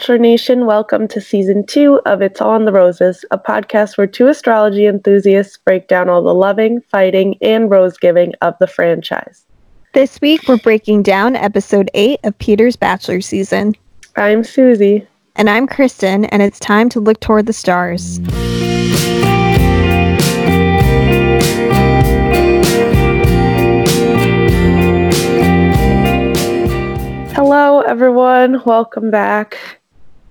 Bachelor Nation. Welcome to season two of It's All in the Roses, a podcast where two astrology enthusiasts break down all the loving, fighting, and rose giving of the franchise. This week, we're breaking down episode eight of Peter's Bachelor season. I'm Susie. And I'm Kristen, and it's time to look toward the stars. Hello, everyone. Welcome back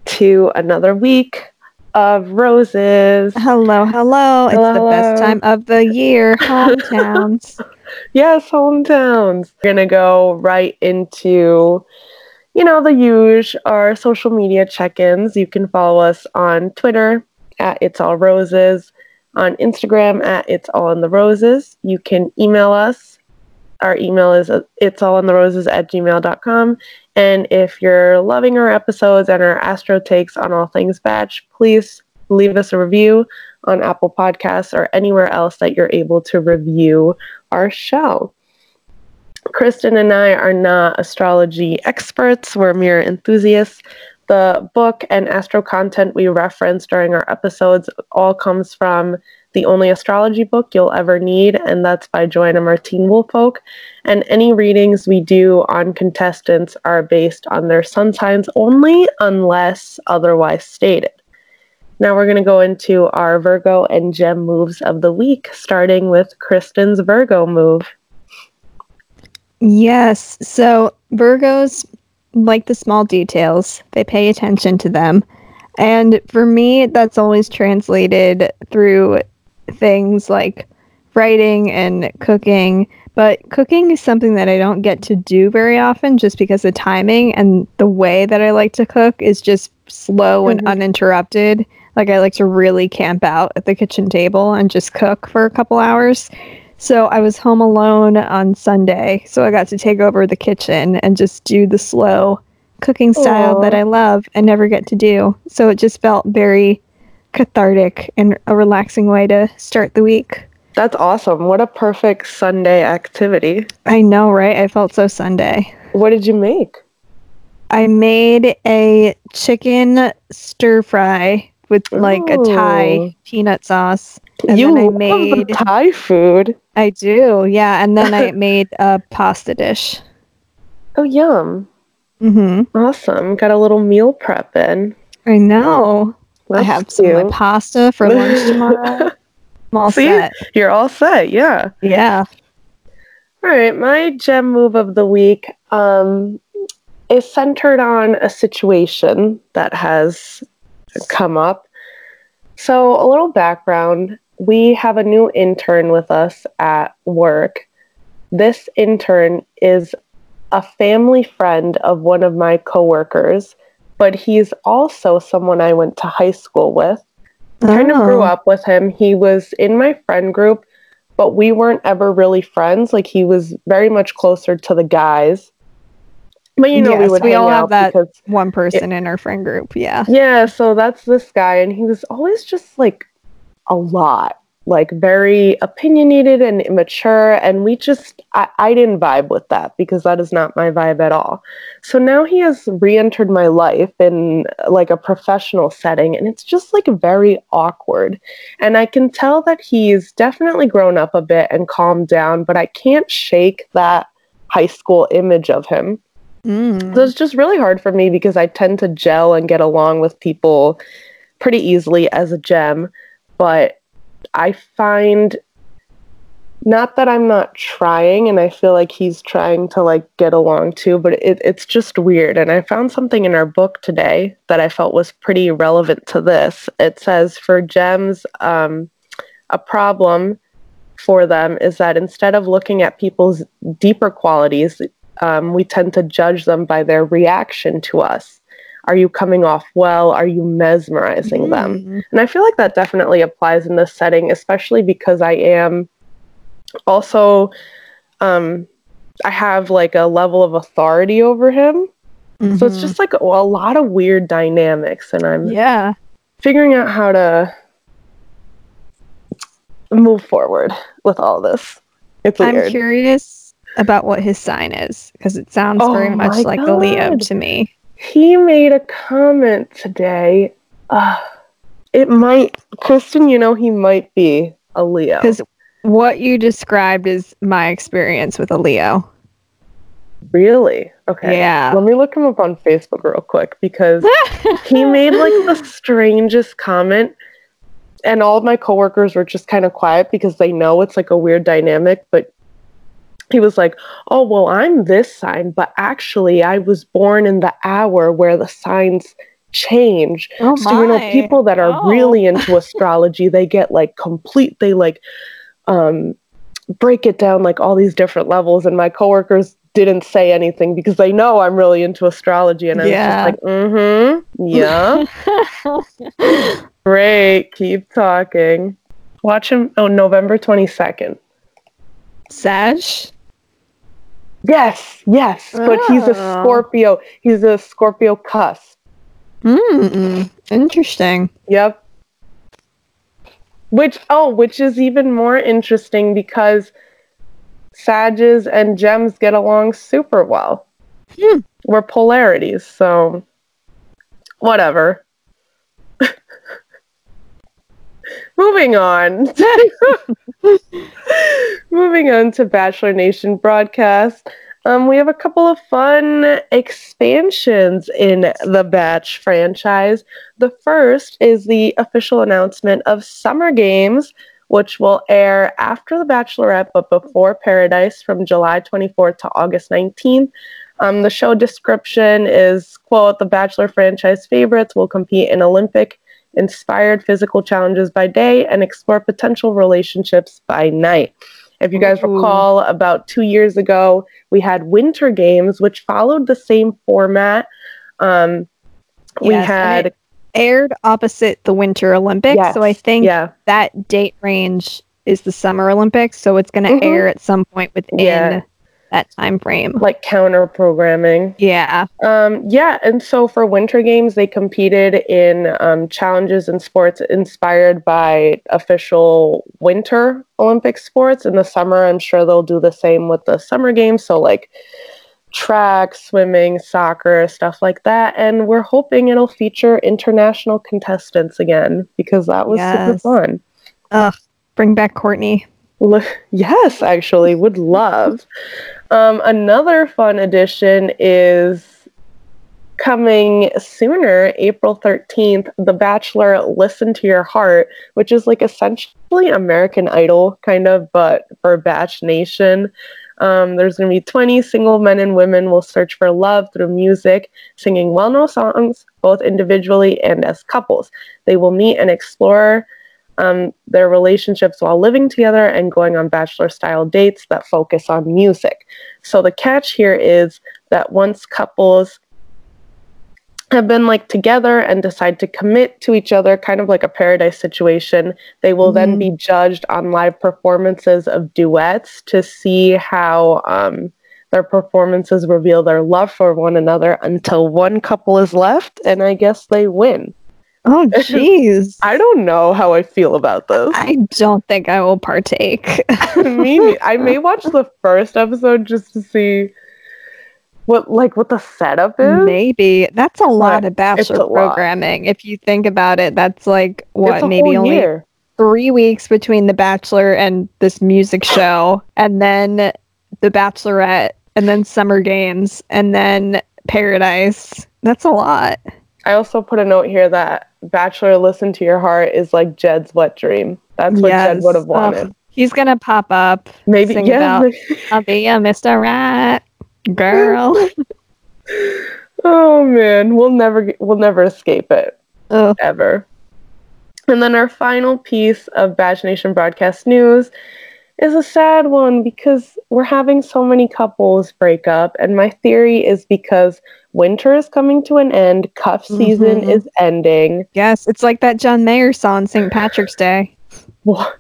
to another week of roses. Hello, hello. It's Hello, the best time of the year, hometowns. Yes, hometowns. We're gonna go right into, you know, the usual our social media check-ins. You can follow us on Twitter at It's All Roses, on Instagram at It's All in the Roses. You can email us. Our email is uh, it's all in the roses at gmail.com. And if you're loving our episodes and our astro takes on all things batch, please leave us a review on Apple Podcasts or anywhere else that you're able to review our show. Kristen and I are not astrology experts, we're mere enthusiasts. The book and astro content we reference during our episodes all comes from the only astrology book you'll ever need, and that's by Joanna Martine Woolfolk. And any readings we do on contestants are based on their sun signs only, unless otherwise stated. Now we're going to go into our Virgo and Gem moves of the week, starting with Kristen's Virgo move. Yes. So Virgos like the small details, they pay attention to them. And for me, that's always translated through things like writing and cooking. But cooking is something that I don't get to do very often just because the timing and the way that I like to cook is just slow and Mhm. uninterrupted. Like I like to really camp out at the kitchen table and just cook for a couple hours. So I was home alone on Sunday, so I got to take over the kitchen and just do the slow cooking style Aw. that I love and never get to do. So it just felt very cathartic and a relaxing way to start the week. That's awesome. What a perfect Sunday activity. I know, right? I felt so Sunday. What did you make? I made a chicken stir fry with like a Thai peanut sauce. And you then I made Thai food. I do, yeah. And then I made a pasta dish. Oh, yum. Mm-hmm. Awesome. Got a little meal prep in. I know. I have some of my pasta for lunch tomorrow. I'm all See? set. You're all set. Yeah. Yeah. All right, my gem move of the week um, is centered on a situation that has come up. So, a little background we have a new intern with us at work. This intern is a family friend of one of my coworkers, but he's also someone I went to high school with kind of grew Oh. up with him. He was in my friend group, but we weren't ever really friends. Like he was very much closer to the guys. But you know, we would we all have that because One person in our friend group. Yeah. yeah. So that's this guy, and he was always just like a lot, like very opinionated and immature. And we just, I, I didn't vibe with that because that is not my vibe at all. So now he has re-entered my life in like a professional setting, and it's just like very awkward. And I can tell that he's definitely grown up a bit and calmed down, but I can't shake that high school image of him. Mm. So it's just really hard for me because I tend to gel and get along with people pretty easily as a gem, but I find not that I'm not trying and I feel like he's trying to like get along too, but it, it's just weird. And I found something in our book today that I felt was pretty relevant to this. It says for gems, um, a problem for them is that instead of looking at people's deeper qualities, um, we tend to judge them by their reaction to us. Are you coming off well? Are you mesmerizing them? Mm. And I feel like that definitely applies in this setting, especially because I am also, um, I have like a level of authority over him. So it's Mhm. just like a, a lot of weird dynamics, and I'm yeah. figuring out how to move forward with all this. It's I'm curious about what his sign is because it sounds Oh very much like a Leo to me. He made a comment today. Uh, it might, Kristen, you know, he might be a Leo. Because what you described is my experience with a Leo. Really? Okay. Yeah. Let me look him up on Facebook real quick because he made like the strangest comment and all of my coworkers were just kind of quiet because they know it's like a weird dynamic, but he was like, "Oh, well, I'm this sign, but actually I was born in the hour where the signs change." Oh so you know people that are Oh. really into astrology, they get like complete they like um break it down like all these different levels and my coworkers didn't say anything because they know I'm really into astrology and I Yeah. was just like, "Mhm. Yeah." Great. Keep talking. Watch him oh November 22nd. Sag? Yes, yes, but he's a Oh. Scorpio. He's a Scorpio cusp. Mm, interesting. Yep. Which oh, which is even more interesting because Sages and Gems get along super well. Hmm. We're polarities, so whatever. Moving on. Moving on to Bachelor Nation broadcast. Um, we have a couple of fun expansions in the Batch franchise. The first is the official announcement of Summer Games, which will air after The Bachelorette but before Paradise from July 24th to August 19th. Um, the show description is quote, the Bachelor franchise favorites will compete in Olympic inspired physical challenges by day and explore potential relationships by night. If you guys Ooh. recall, about two years ago, we had Winter Games, which followed the same format. Um, we Yes, had, aired opposite the Winter Olympics, so I think yeah, that date range is the Summer Olympics, so it's going to Mhm. air at some point within Yeah. That time frame. like counter programming. Yeah. Um, yeah, and so for Winter Games, they competed in um, challenges and sports inspired by official Winter Olympic sports. In the summer, I'm sure they'll do the same with the Summer Games. So, like track, swimming, soccer, stuff like that. And we're hoping it'll feature international contestants again because that was super Yes. fun. Bring back Courtney. Yes, actually, would love. Um, another fun addition is coming sooner, April 13th, The Bachelor Listen to Your Heart, which is like essentially American Idol, kind of, but for Batch Nation. Um, there's going to be 20 single men and women will search for love through music, singing well known songs, both individually and as couples. They will meet and explore um, their relationships while living together and going on bachelor style dates that focus on music. So the catch here is that once couples have been like together and decide to commit to each other, kind of like a paradise situation, they will then Mhm. be judged on live performances of duets to see how um, their performances reveal their love for one another until one couple is left, and I guess they win. Oh, jeez. I don't know how I feel about this. I don't think I will partake. Ne- I may watch the first episode just to see what like what the setup is. Maybe that's a lot of bachelor lot. programming. If you think about it, that's like what maybe only year. three weeks between the Bachelor and this music show, and then the Bachelorette, and then Summer Games, and then Paradise. That's a lot. I also put a note here that Bachelor Listen to Your Heart is like Jed's wet dream. That's what Jed would have oh, wanted. Ugh. He's gonna pop up. Maybe sing yeah. about- I'll be a Mr. Rat girl. oh man, we'll never we'll never escape it. Ugh. ever. And then our final piece of Batch Nation broadcast news is a sad one because we're having so many couples break up. And my theory is because winter is coming to an end, cuff season Mhm. is ending. Yes, it's like that John Mayer song, St. Patrick's Day. What?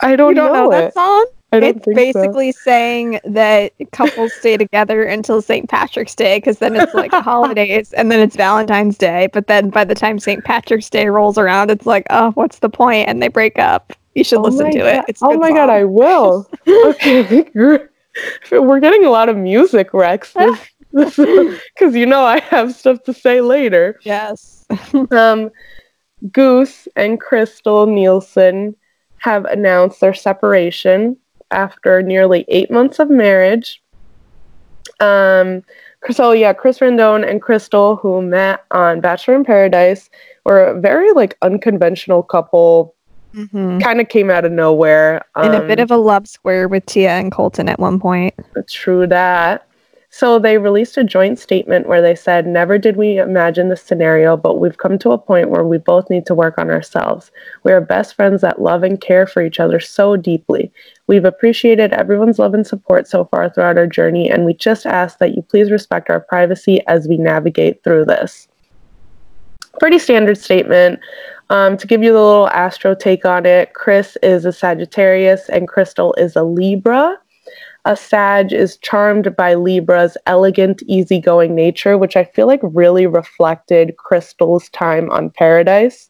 I don't, know, know, that song? It's think so. basically saying that couples stay together until St. Patrick's Day because then it's like holidays and then it's Valentine's Day. But then by the time St. Patrick's Day rolls around, it's like, oh, what's the point? And they break up. You should Oh listen to God. it. It's oh my god. I will. okay, we're getting a lot of music, Rex. This, because you know I have stuff to say later. Yes. Um, Goose and Krystal Nielsen have announced their separation after nearly eight months of marriage. Um, so yeah, Chris Randone and Krystal, who met on Bachelor in Paradise, were a very like unconventional couple. Mhm. Kind of came out of nowhere. In a bit Um, of a love square with Tia and Colton at one point. True that. So they released a joint statement where they said, Never did we imagine this scenario, but we've come to a point where we both need to work on ourselves. We are best friends that love and care for each other so deeply. We've appreciated everyone's love and support so far throughout our journey, and we just ask that you please respect our privacy as we navigate through this. Pretty standard statement. Um, to give you the little astro take on it, Chris is a Sagittarius and Krystal is a Libra a Sag is charmed by Libra's elegant, easygoing nature, which I feel like really reflected Krystal's time on Paradise,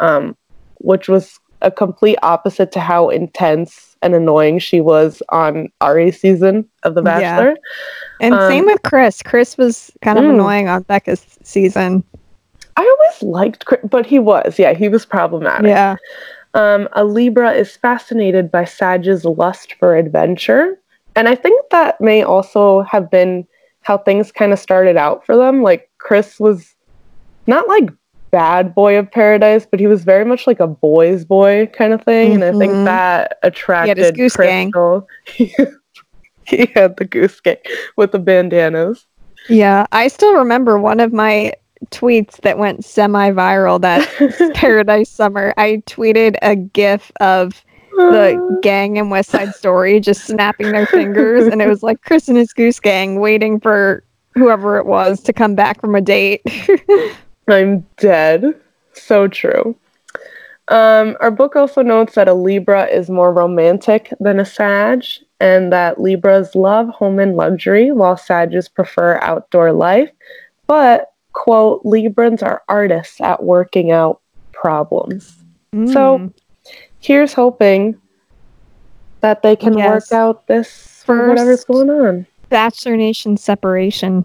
um, which was a complete opposite to how intense and annoying she was on Arie's season of The Yeah. Bachelor. And Um, same with Chris. Chris was kind of Mm. annoying on Becca's season. I always liked Chris, but he was, yeah, he was problematic. Yeah. Um, a Libra is fascinated by Sag's lust for adventure. And I think that may also have been how things kind of started out for them. Like, Chris was not like bad boy of paradise, but he was very much like a boy's boy kind of thing. And I think Mhm. that attracted goose gang. Krystal. he had the goose gang with the bandanas. Yeah. I still remember one of my tweets that went semi viral that Paradise Summer. I tweeted a gif of the gang in West Side Story just snapping their fingers, and it was like Chris and his goose gang waiting for whoever it was to come back from a date. I'm dead. So true. Um, our book also notes that a Libra is more romantic than a Sag, and that Libras love home and luxury, while Sages prefer outdoor life. But, quote, Librans are artists at working out problems. So, Mm. Here's hoping that they can Yes. work out this for whatever's going on. Bachelor Nation separation.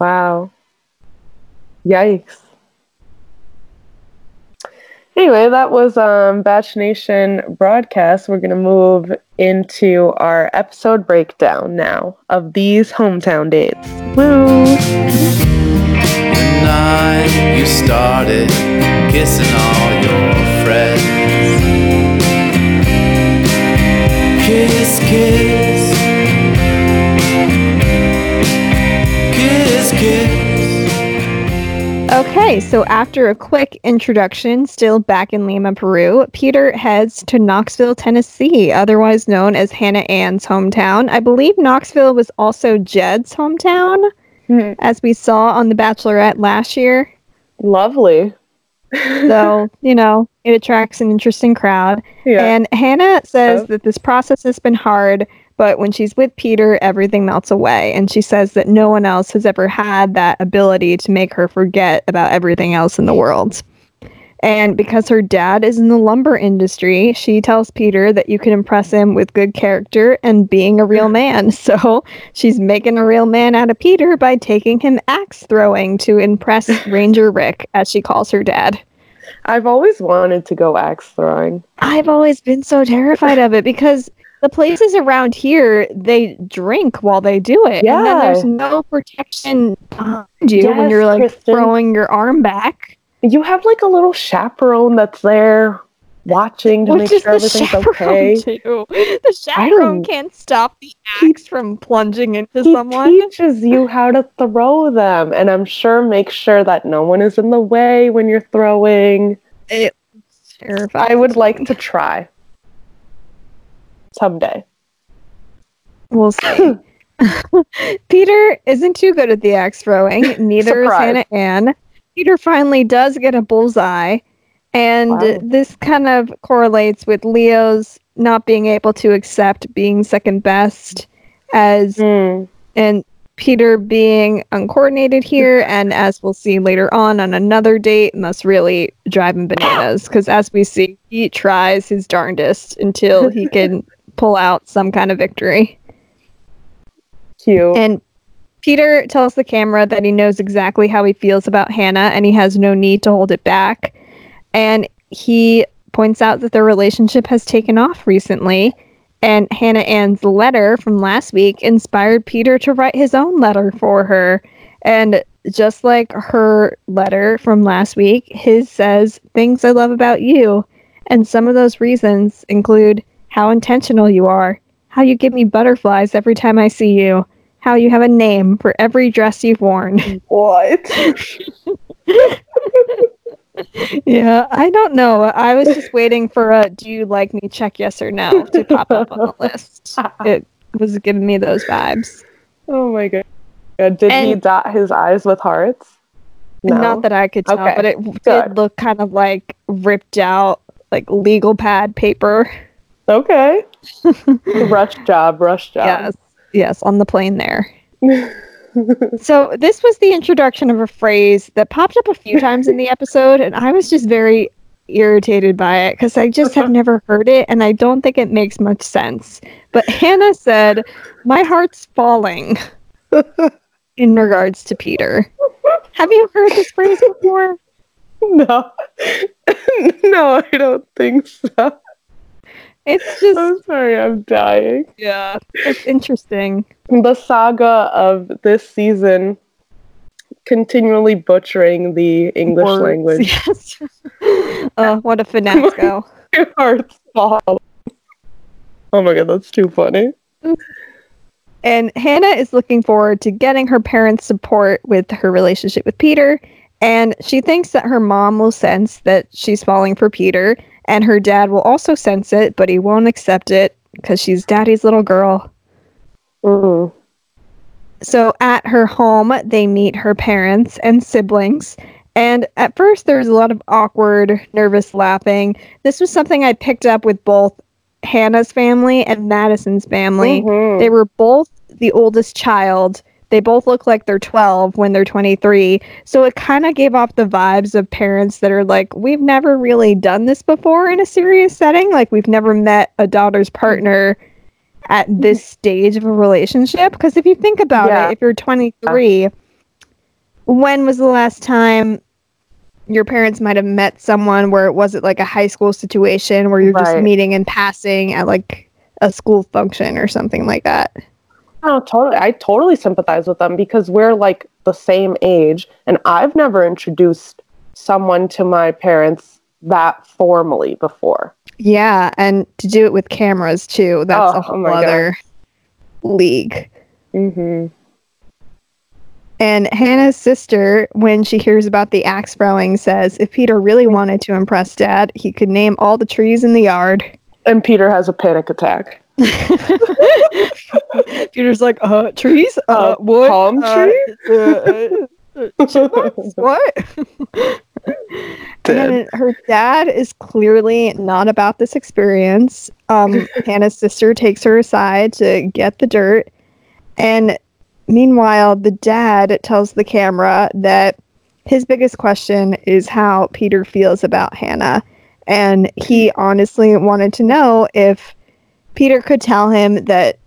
Wow. Yikes. Anyway, that was um, Batch Nation broadcast. We're going to move into our episode breakdown now of these hometown dates. Woo! The night you started kissing all your friends. Kiss, kiss. Kiss, kiss. Okay, so after a quick introduction, still back in Lima, Peru, Peter heads to Knoxville, Tennessee, otherwise known as Hannah Ann's hometown. I believe Knoxville was also Jed's hometown, Mhm. as we saw on The Bachelorette last year. Lovely. So, you know, it attracts an interesting crowd. Yeah. And Hannah says Oh. that this process has been hard, but when she's with Peter, everything melts away. And she says that no one else has ever had that ability to make her forget about everything else in the world. And because her dad is in the lumber industry, she tells Peter that you can impress him with good character and being a real man. So she's making a real man out of Peter by taking him axe throwing to impress Ranger Rick, as she calls her dad. I've always wanted to go axe throwing. I've always been so terrified of it because the places around here they drink while they do it, and then Yeah. there's no protection behind you when you're like Kristen. throwing your arm back. You have like a little chaperone that's there watching to What make sure everything's okay. do? The chaperone can't stop the He- axe from plunging into He someone. He teaches you how to throw them, and I'm sure make sure that no one is in the way when you're throwing. It terrifies I would like to try someday. We'll see. Peter isn't too good at the axe throwing. Neither is Hannah Ann. Peter finally does get a bullseye. And Wow. this kind of correlates with Leo's not being able to accept being second best as Mm. and Peter being uncoordinated here and as we'll see later on on another date must really drive him bananas because as we see he tries his darndest until he can pull out some kind of victory. Cute. And Peter tells the camera that he knows exactly how he feels about Hannah and he has no need to hold it back. And he points out that their relationship has taken off recently. And Hannah Ann's letter from last week inspired Peter to write his own letter for her. And just like her letter from last week, his says, Things I love about you. And some of those reasons include how intentional you are, how you give me butterflies every time I see you, how you have a name for every dress you've worn. What? yeah, I don't know. I was just waiting for a do you like me check yes or no to pop up on the list. It was giving me those vibes. oh my god. Did he dot his eyes with hearts? No. Not that I could tell, Okay, but it did look kind of like ripped out, like legal pad paper. Okay. rush job, rush job. Yes, yes, on the plane there. so this was the introduction of a phrase that popped up a few times in the episode, and I was just very irritated by it because I just have never heard it, and I don't think it makes much sense. But Hannah said, "My heart's falling," in regards to Peter. Have you heard this phrase before? No. no, I don't think so. It's just I'm sorry, I'm dying. yeah, it's interesting. The saga of this season continually butchering the English Words, language. Yes. oh, what a finasco. Your heart's fall. Oh my god, that's too funny. And Hannah is looking forward to getting her parents' support with her relationship with Peter. And she thinks that her mom will sense that she's falling for Peter. And her dad will also sense it, but he won't accept it because she's daddy's little girl. Mm. So at her home, they meet her parents and siblings. And at first, there's a lot of awkward, nervous laughing. This was something I picked up with both Hannah's family and Madison's family. Mhm. They were both the oldest child. They both look like they're 12 when they're 23. So it kind of gave off the vibes of parents that are like, we've never really done this before in a serious setting. Like, we've never met a daughter's partner at mm-hmm. this stage of a relationship. Because if you think about Yeah. it, if you're 23, when was the last time your parents might have met someone where it wasn't like a high school situation where you're just meeting and passing at like a school function or something like that? No, totally. I totally sympathize with them because we're like the same age, and I've never introduced someone to my parents that formally before. Yeah, and to do it with cameras too, that's Oh, a whole oh my God. other league. Mm-hmm. And Hannah's sister, when she hears about the axe throwing, says if Peter really wanted to impress Dad, he could name all the trees in the yard. And Peter has a panic attack. Peter's like, uh, trees? Uh, wood? palm Uh, tree? uh, uh, what? And her dad is clearly not about this experience. Um, Hannah's sister takes her aside to get the dirt. And meanwhile, the dad tells the camera that his biggest question is how Peter feels about Hannah. And he honestly wanted to know if Peter could tell him that,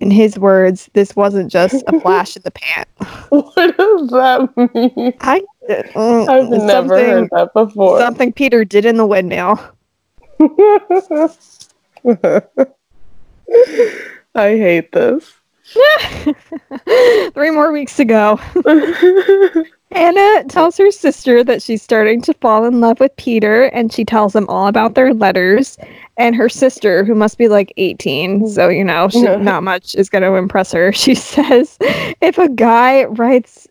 in his words, this wasn't just a flash in the pan. what does that mean? I, uh, I've never heard that before. Something Peter did in the windmill. I hate this. Three more weeks to go. Hannah tells her sister that she's starting to fall in love with Peter, and she tells them all about their letters. And her sister, who must be like 18, so you know, she, not much is going to impress her. She says, if a guy writes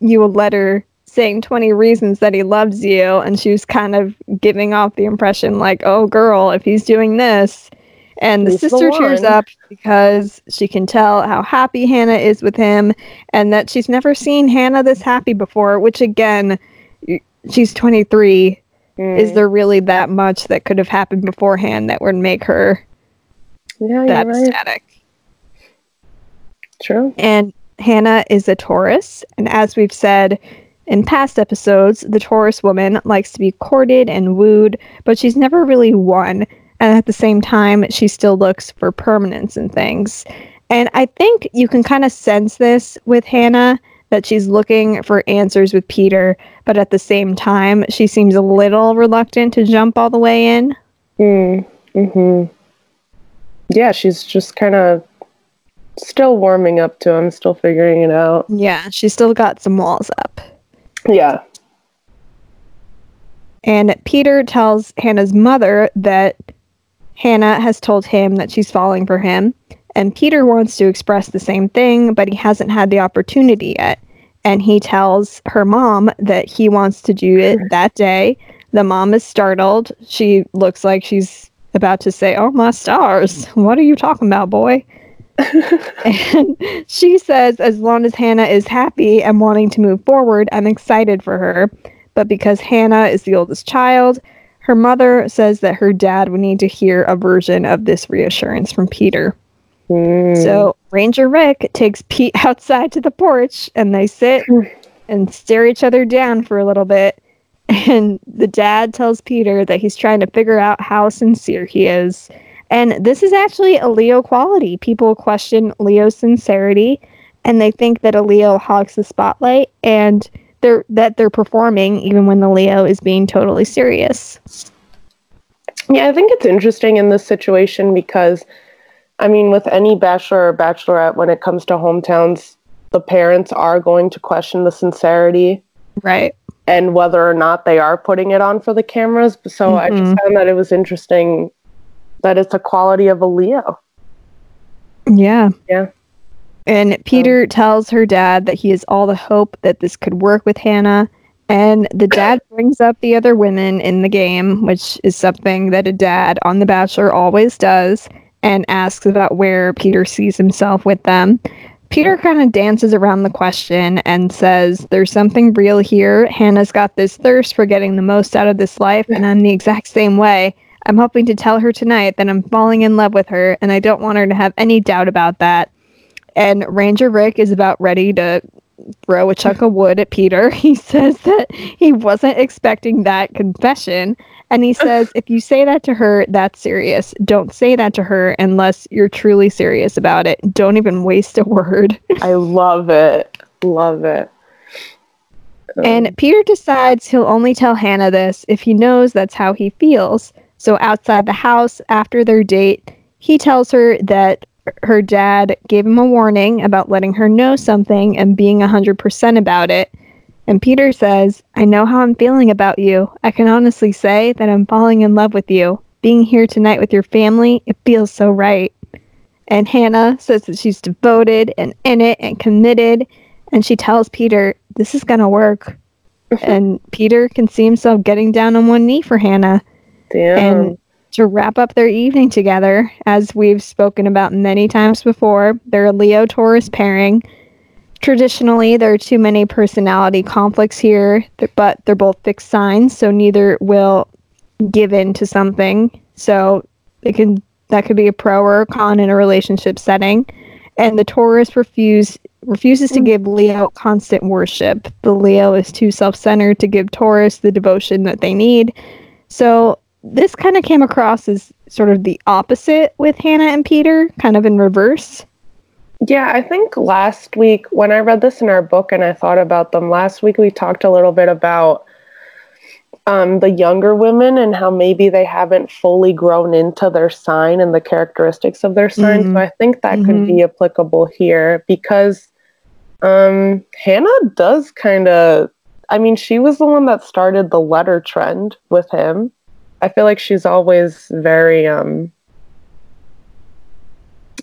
you a letter saying 20 reasons that he loves you, and she was kind of giving off the impression like, oh, girl, if he's doing this. And the He's the sister cheers one. up because she can tell how happy Hannah is with him and that she's never seen Hannah this happy before, which again, she's 23. Is Mm. there really that much that could have happened beforehand that would make her yeah, that right. ecstatic? True. And Hannah is a Taurus. And as we've said in past episodes, the Taurus woman likes to be courted and wooed, but she's never really won. And at the same time, she still looks for permanence in things. And I think you can kind of sense this with Hannah that she's looking for answers with Peter, but at the same time, she seems a little reluctant to jump all the way in. Mm, hmm Yeah, she's just kind of still warming up to him, still figuring it out. Yeah, she's still got some walls up. Yeah. And Peter tells Hannah's mother that Hannah has told him that she's falling for him. And Peter wants to express the same thing, but he hasn't had the opportunity yet. And he tells her mom that he wants to do it that day. The mom is startled. She looks like she's about to say, Oh, my stars. What are you talking about, boy? and she says, As long as Hannah is happy and wanting to move forward, I'm excited for her. But because Hannah is the oldest child, her mother says that her dad would need to hear a version of this reassurance from Peter. Mm. So Ranger Rick takes Pete outside to the porch and they sit and stare each other down for a little bit. And the dad tells Peter that he's trying to figure out how sincere he is. And this is actually a Leo quality. People question Leo's sincerity and they think that a Leo hogs the spotlight and they're that they're performing even when the Leo is being totally serious. Yeah, I think it's interesting in this situation because, I mean, with any bachelor or bachelorette, when it comes to hometowns, the parents are going to question the sincerity Right. and whether or not they are putting it on for the cameras. So I just Mhm. found that it was interesting that it's a quality of a Leo. Yeah. Yeah. And oh. Peter tells her dad that he has all the hope that this could work with Hannah. And the dad brings up the other women in the game, which is something that a dad on The Bachelor always does, and asks about where Peter sees himself with them. Peter kind of dances around the question and says, There's something real here. Hannah's got this thirst for getting the most out of this life, and I'm the exact same way. I'm hoping to tell her tonight that I'm falling in love with her, and I don't want her to have any doubt about that. And Ranger Rick is about ready to throw a chunk of wood at Peter. He says that he wasn't expecting that confession. And he says, if you say that to her, that's serious. Don't say that to her unless you're truly serious about it. Don't even waste a word. I love it. Love it. Um, And Peter decides he'll only tell Hannah this if he knows that's how he feels. So outside the house, after their date, he tells her that her dad gave him a warning about letting her know something and being 100% about it. And Peter says, I know how I'm feeling about you. I can honestly say that I'm falling in love with you. Being here tonight with your family, it feels so right. And Hannah says that she's devoted and in it and committed. And she tells Peter, This is going to work. and Peter can see himself getting down on one knee for Hannah. damn. And to wrap up their evening together, as we've spoken about many times before, they're a Leo Taurus pairing. Traditionally, there are too many personality conflicts here, but they're both fixed signs, so neither will give in to something. So it can that could be a pro or a con in a relationship setting. And the Taurus refuse refuses to give Leo constant worship. The Leo is too self-centered to give Taurus the devotion that they need. So this kind of came across as sort of the opposite with Hannah and Peter, kind of in reverse. Yeah, I think last week when I read this in our book and I thought about them, last week we talked a little bit about um, the younger women and how maybe they haven't fully grown into their sign and the characteristics of their sign. Mhm. So I think that Mhm. could be applicable here because um, Hannah does kind of, I mean, she was the one that started the letter trend with him. I feel like she's always very, um,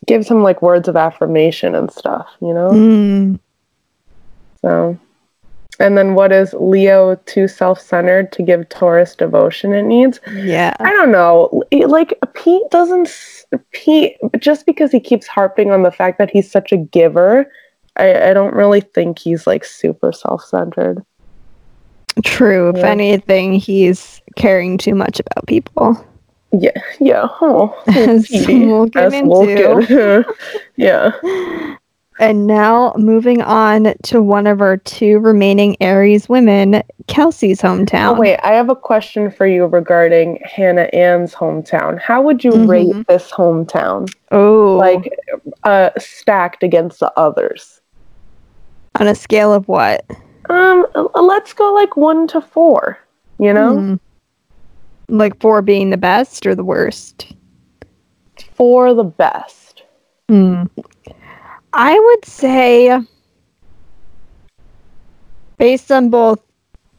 gives him like words of affirmation and stuff, you know? Mm. So, and then what is Leo too self centered to give Taurus devotion it needs? Yeah. I don't know. Like, Pete doesn't, Pete, just because he keeps harping on the fact that he's such a giver, I, I don't really think he's like super self centered. True. If anything, he's caring too much about people. Yeah, yeah. Oh, As we'll get As we'll into. get- yeah. And now moving on to one of our two remaining Aries women, Kelsey's hometown. Oh, wait, I have a question for you regarding Hannah Ann's hometown. How would you Mhm. rate this hometown? Oh, Like uh, stacked against the others? on a scale of what? Um, uh, let's go like one to four. You know, Hmm. Like four being the best or the worst? for the best. Hmm. I would say, based on both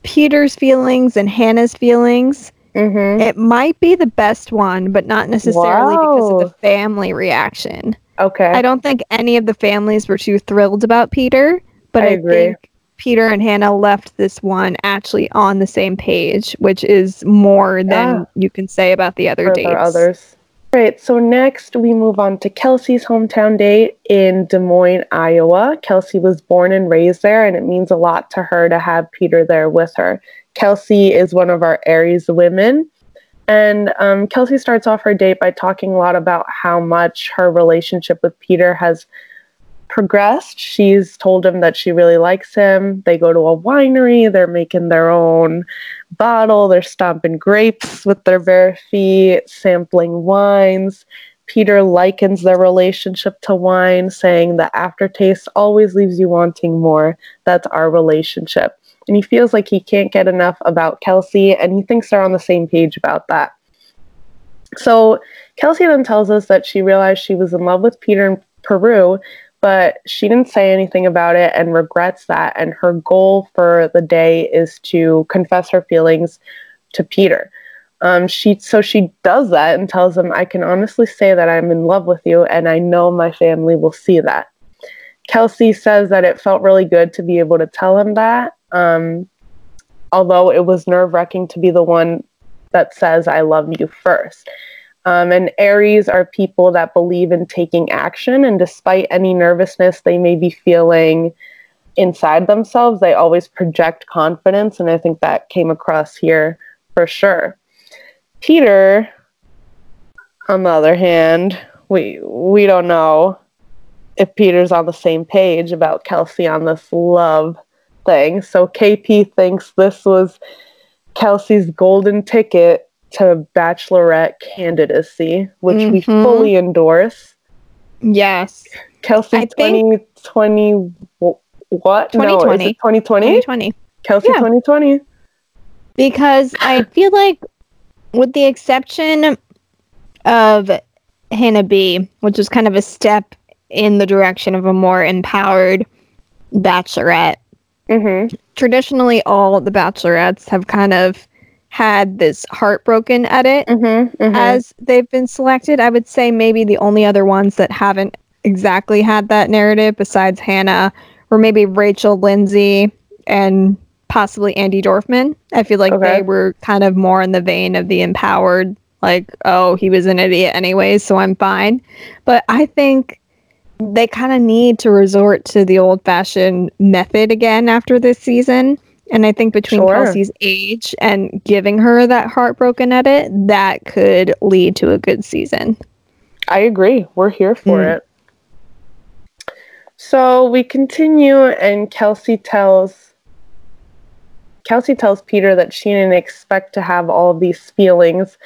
Peter's feelings and Hannah's feelings, Mm-hmm. it might be the best one, but not necessarily because of the family reaction. Okay. I don't think any of the families were too thrilled about Peter, but I I, agree. think Peter and Hannah left this one actually on the same page, which is more than Yeah. you can say about the other dates. others. Right, so next we move on to Kelsey's hometown date in Des Moines, Iowa. Kelsey was born and raised there, and it means a lot to her to have Peter there with her. Kelsey is one of our Aries women. And um, Kelsey starts off her date by talking a lot about how much her relationship with Peter has progressed. She's told him that she really likes him. They go to a winery, they're making their own bottle, they're stomping grapes with their bare feet, sampling wines. Peter likens their relationship to wine, saying the aftertaste always leaves you wanting more. That's our relationship. And he feels like he can't get enough about Kelsey, and he thinks they're on the same page about that. So Kelsey then tells us that she realized she was in love with Peter in Peru, but she didn't say anything about it and regrets that. And her goal for the day is to confess her feelings to Peter. Um, she so she does that and tells him, "I can honestly say that I'm in love with you, and I know my family will see that." Kelsey says that it felt really good to be able to tell him that, um, although it was nerve wracking to be the one that says, I love you first. Um, and Aries are people that believe in taking action, and despite any nervousness they may be feeling inside themselves, they always project confidence. And I think that came across here for sure. Peter, on the other hand, we we don't know if Peter's on the same page about Kelsey on this love thing. So KP thinks this was Kelsey's golden ticket to bachelorette candidacy, which we Mhm. fully endorse. Yes. Kelsey I think- 2020 what? No, 2020. it 2020? 2020. Kelsey Yeah. 2020. Because I feel like, with the exception of Hannah B, which was kind of a step in the direction of a more empowered bachelorette, Mhm. traditionally all the bachelorettes have kind of had this heartbroken edit Mhm. mhm. as they've been selected. I would say maybe the only other ones that haven't exactly had that narrative besides Hannah or maybe Rachel Lindsay and possibly Andi Dorfman. I feel like Okay. they were kind of more in the vein of the empowered, like, oh, he was an idiot anyways, so I'm fine. But I think they kind of need to resort to the old fashioned method again after this season. And I think between Sure. Kelsey's age and giving her that heartbroken edit, that could lead to a good season. I agree. We're here for Mm. it. So we continue, and Kelsey tells Kelsey tells Peter that she didn't expect to have all these feelings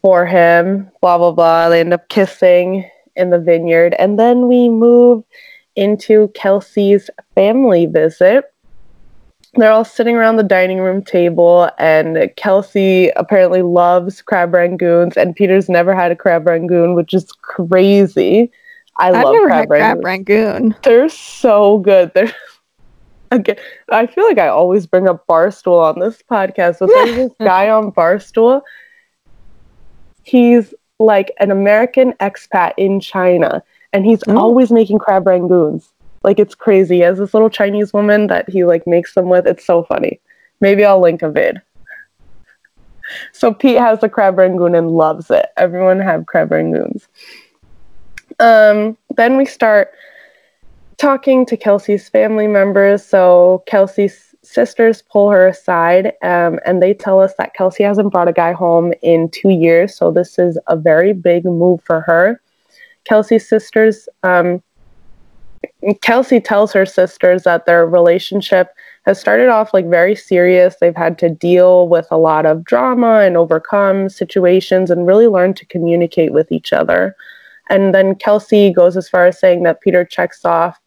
for him. Blah blah blah. They end up kissing in the vineyard, and then we move into Kelsey's family visit. They're all sitting around the dining room table, and Kelsey apparently loves crab rangoons, and Peter's never had a crab rangoon, which is crazy. I I've love never crab had crab rangoon. They're so good. They're again. I feel like I always bring up Barstool on this podcast, but there's this guy on Barstool. He's like an American expat in China, and he's Oh. always making crab rangoons. Like it's crazy. As this little Chinese woman that he like makes them with. It's so funny. Maybe I'll link a vid. So Pete has the crab rangoon and loves it. Everyone have crab rangoons. Um, then we start talking to Kelsey's family members. So Kelsey's sisters pull her aside um, and they tell us that Kelsey hasn't brought a guy home in two years. So this is a very big move for her. Kelsey's sisters um, Kelsey tells her sisters that their relationship has started off like very serious. They've had to deal with a lot of drama and overcome situations and really learn to communicate with each other. And then Kelsey goes as far as saying that Peter checks off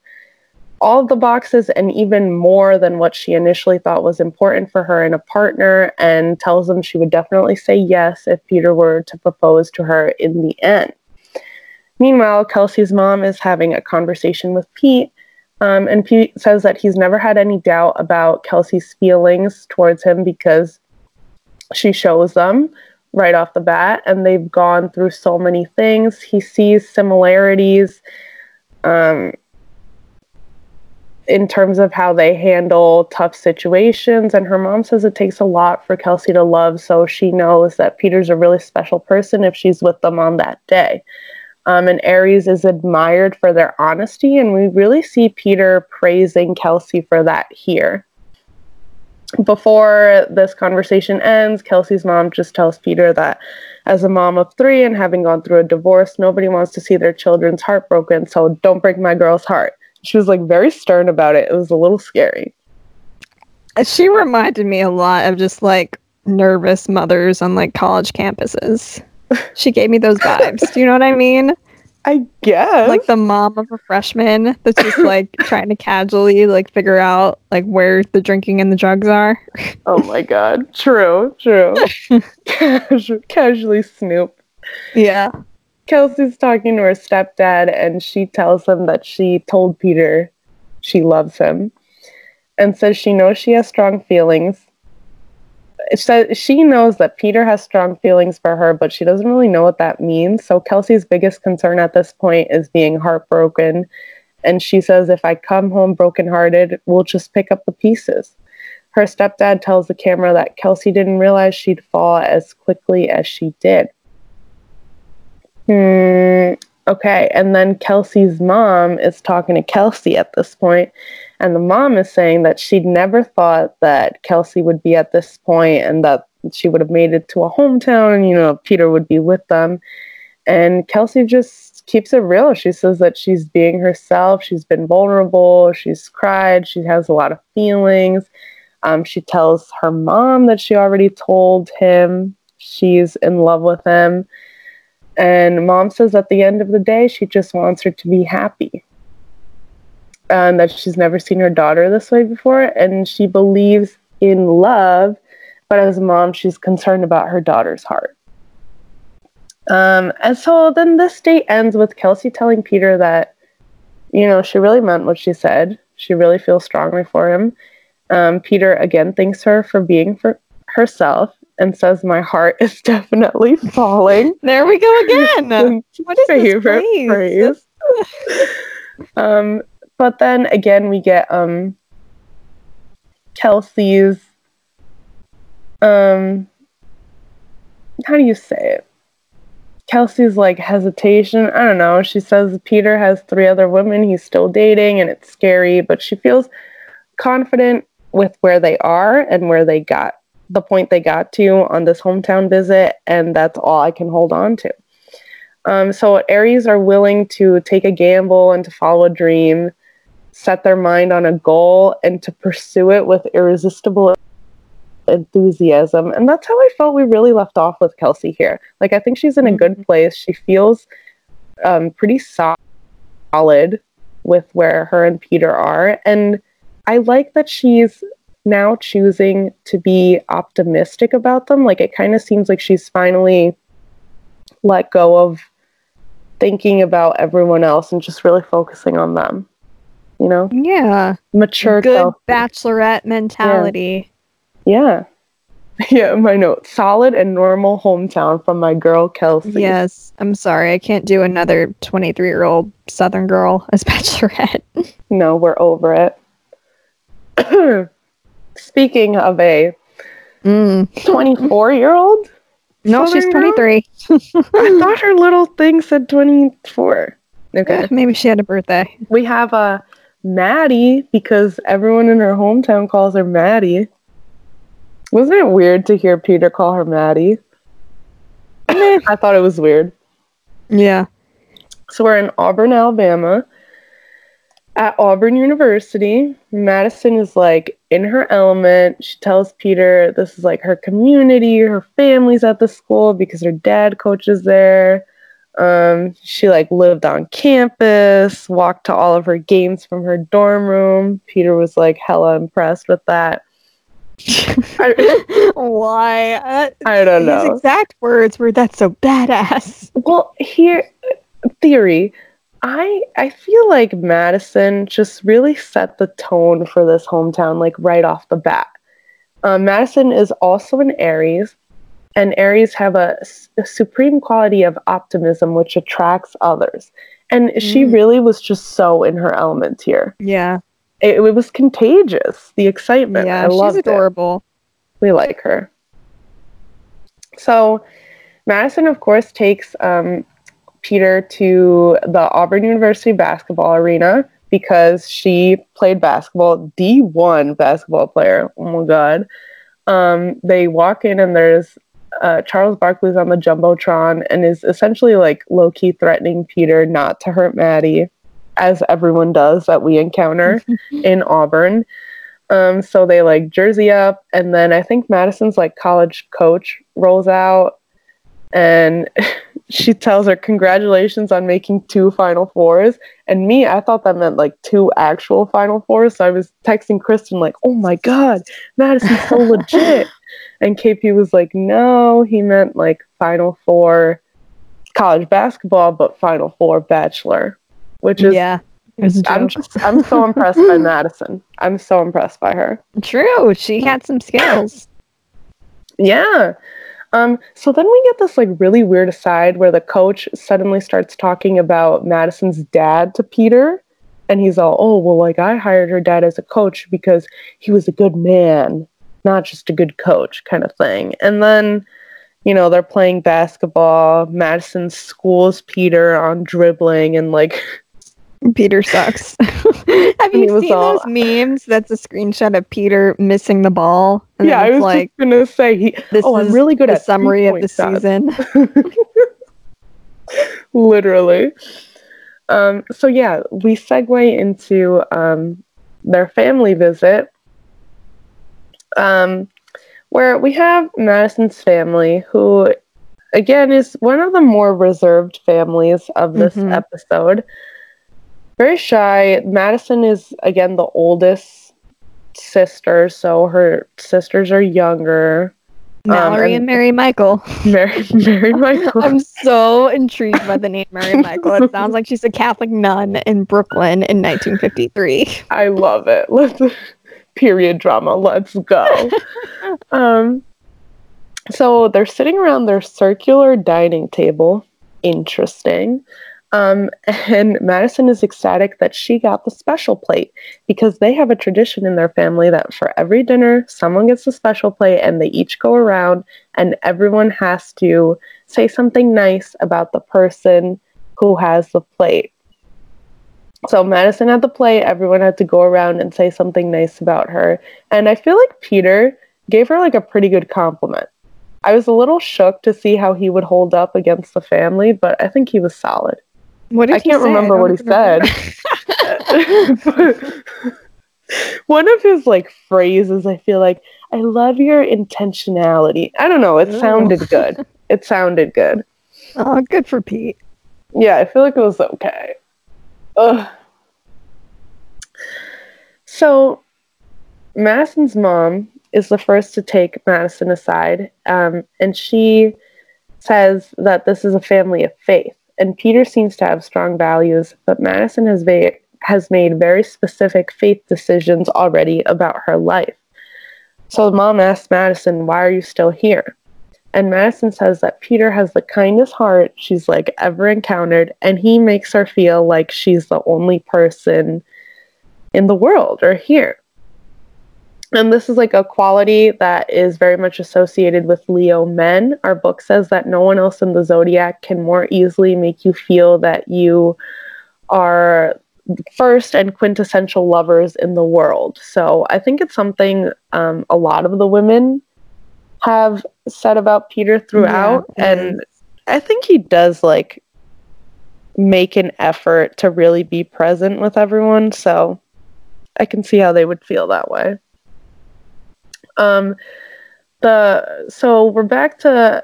all the boxes and even more than what she initially thought was important for her in a partner and tells them she would definitely say yes if Peter were to propose to her in the end. Meanwhile, Kelsey's mom is having a conversation with Pete, um, and Pete says that he's never had any doubt about Kelsey's feelings towards him because she shows them right off the bat, and they've gone through so many things. He sees similarities. Um, in terms of how they handle tough situations. And her mom says it takes a lot for Kelsey to love, so she knows that Peter's a really special person if she's with them on that day. Um, and Aries is admired for their honesty, and we really see Peter praising Kelsey for that here. Before this conversation ends, Kelsey's mom just tells Peter that as a mom of three and having gone through a divorce, nobody wants to see their children's heart broken, so don't break my girl's heart. She was like very stern about it. It was a little scary. She reminded me a lot of just like nervous mothers on like college campuses. She gave me those vibes. Do you know what I mean? I guess. Like the mom of a freshman that's just like trying to casually like figure out like where the drinking and the drugs are. oh my god. True, true. Casu- casually snoop. Yeah. Kelsey's talking to her stepdad, and she tells him that she told Peter she loves him and says she knows she has strong feelings. Says she knows that Peter has strong feelings for her, but she doesn't really know what that means. So Kelsey's biggest concern at this point is being heartbroken. And she says, if I come home brokenhearted, we'll just pick up the pieces. Her stepdad tells the camera that Kelsey didn't realize she'd fall as quickly as she did. Hmm. Okay. And then Kelsey's mom is talking to Kelsey at this point, and the mom is saying that she'd never thought that Kelsey would be at this point and that she would have made it to a hometown and, you know, Peter would be with them. And Kelsey just keeps it real. She says that she's being herself. She's been vulnerable. She's cried. She has a lot of feelings. Um, she tells her mom that she already told him she's in love with him. And mom says at the end of the day, she just wants her to be happy. And that she's never seen her daughter this way before. And she believes in love, but as a mom, she's concerned about her daughter's heart. Um, and so then this date ends with Kelsey telling Peter that, you know, she really meant what she said. She really feels strongly for him. Um, Peter again thanks her for being for herself and says my heart is definitely falling. There we go again. what is favorite this phrase? um, but then again, we get um, Kelsey's um, how do you say it? Kelsey's like hesitation. I don't know. She says Peter has three other women he's still dating, and it's scary, but she feels confident with where they are and where they got the point they got to on this hometown visit, and that's all I can hold on to. Um, so Aries are willing to take a gamble and to follow a dream, set their mind on a goal, and to pursue it with irresistible enthusiasm. And that's how I felt we really left off with Kelsey here. Like I think she's in a good place. She feels um, pretty solid with where her and Peter are, and I like that she's now choosing to be optimistic about them. Like it kind of seems like she's finally let go of thinking about everyone else and just really focusing on them. You know? Yeah. Mature Good Kelsey. bachelorette mentality. Yeah. Yeah, my note. Solid and normal hometown from my girl Kelsey. Yes. I'm sorry. I can't do another 23 year old Southern girl as bachelorette. No, we're over it. Speaking of a Mm. 24 year old, No, she's 23. I thought her little thing said 24. Okay. Maybe she had a birthday. We have uh, Maddie because everyone in her hometown calls her Maddie. Wasn't it weird to hear Peter call her Maddie? I thought it was weird. Yeah. So we're in Auburn, Alabama. At Auburn University, Madison is like in her element. She tells Peter this is like her community, her family's at the school because her dad coaches there. Um, she like lived on campus, walked to all of her games from her dorm room. Peter was like hella impressed with that. Why? Uh, I don't his know. exact words were, "That's so badass." Well, here theory. I I feel like Madison just really set the tone for this hometown like right off the bat. Um, Madison is also an Aries, and Aries have a supreme quality of optimism which attracts others. And she Mm. really was just so in her element here. Yeah, It, it was contagious, the excitement. yeah, I she's it adorable. we like her. So, Madison, of course, takes um, Peter to the Auburn University basketball arena because she played basketball, D1 basketball player. Oh my God. Um, they walk in, and there's uh, Charles Barkley's on the Jumbotron and is essentially like low key threatening Peter not to hurt Maddie, as everyone does that we encounter in Auburn. Um, so they like jersey up, and then I think Madison's like college coach rolls out, and she tells her congratulations on making two Final Fours. And me, I thought that meant like two actual Final Fours. So I was texting Kristen like, "Oh my god, Madison's so legit," and KP was like, "No, he meant like Final Four college basketball, but Final Four bachelor," which is yeah, it was a I'm just I'm so impressed by Madison. I'm so impressed by her. True, she had some skills. Yeah. Um, so then we get this like really weird aside where the coach suddenly starts talking about Madison's dad to Peter. And he's all, oh, well, like I hired her dad as a coach because he was a good man, not just a good coach kind of thing. And then, you know, they're playing basketball. Madison schools Peter on dribbling and like Peter sucks. Have you seen all- those memes? That's a screenshot of Peter missing the ball. And yeah, I was like gonna say he this oh, is I'm really good at summary of the season. literally. Um, so yeah, we segue into um, their family visit, um, where we have Madison's family, who again is one of the more reserved families of this Mhm. episode. Very shy. Madison is again the oldest sister, so her sisters are younger. Mallory and- and Mary Michael. Mary, Mary Michael. I'm so intrigued by the name Mary Michael. It sounds like she's a Catholic nun in Brooklyn in 1953. I love it. Let's period drama. Let's go. um, so they're sitting around their circular dining table. Interesting. Um, and Madison is ecstatic that she got the special plate because they have a tradition in their family that for every dinner, someone gets a special plate and they each go around and everyone has to say something nice about the person who has the plate. So Madison had the plate, everyone had to go around and say something nice about her. And I feel like Peter gave her like a pretty good compliment. I was a little shook to see how he would hold up against the family, but I think he was solid. What I can't say? remember what he said. One of his like phrases, I feel like, I love your intentionality. I don't know, it Ooh. sounded good. It sounded good. oh, good for Pete. Yeah, I feel like it was okay. Ugh. So, Madison's mom is the first to take Madison aside, um, and she says that this is a family of faith. And Peter seems to have strong values, but Madison has, va- has made very specific faith decisions already about her life. So, mom asks Madison, Why are you still here? And Madison says that Peter has the kindest heart she's like ever encountered, and he makes her feel like she's the only person in the world or here. And this is like a quality that is very much associated with Leo men. Our book says that no one else in the zodiac can more easily make you feel that you are first and quintessential lovers in the world. So I think it's something um, a lot of the women have said about Peter throughout. Yeah, and I think he does like make an effort to really be present with everyone. So I can see how they would feel that way. Um, the so we're back to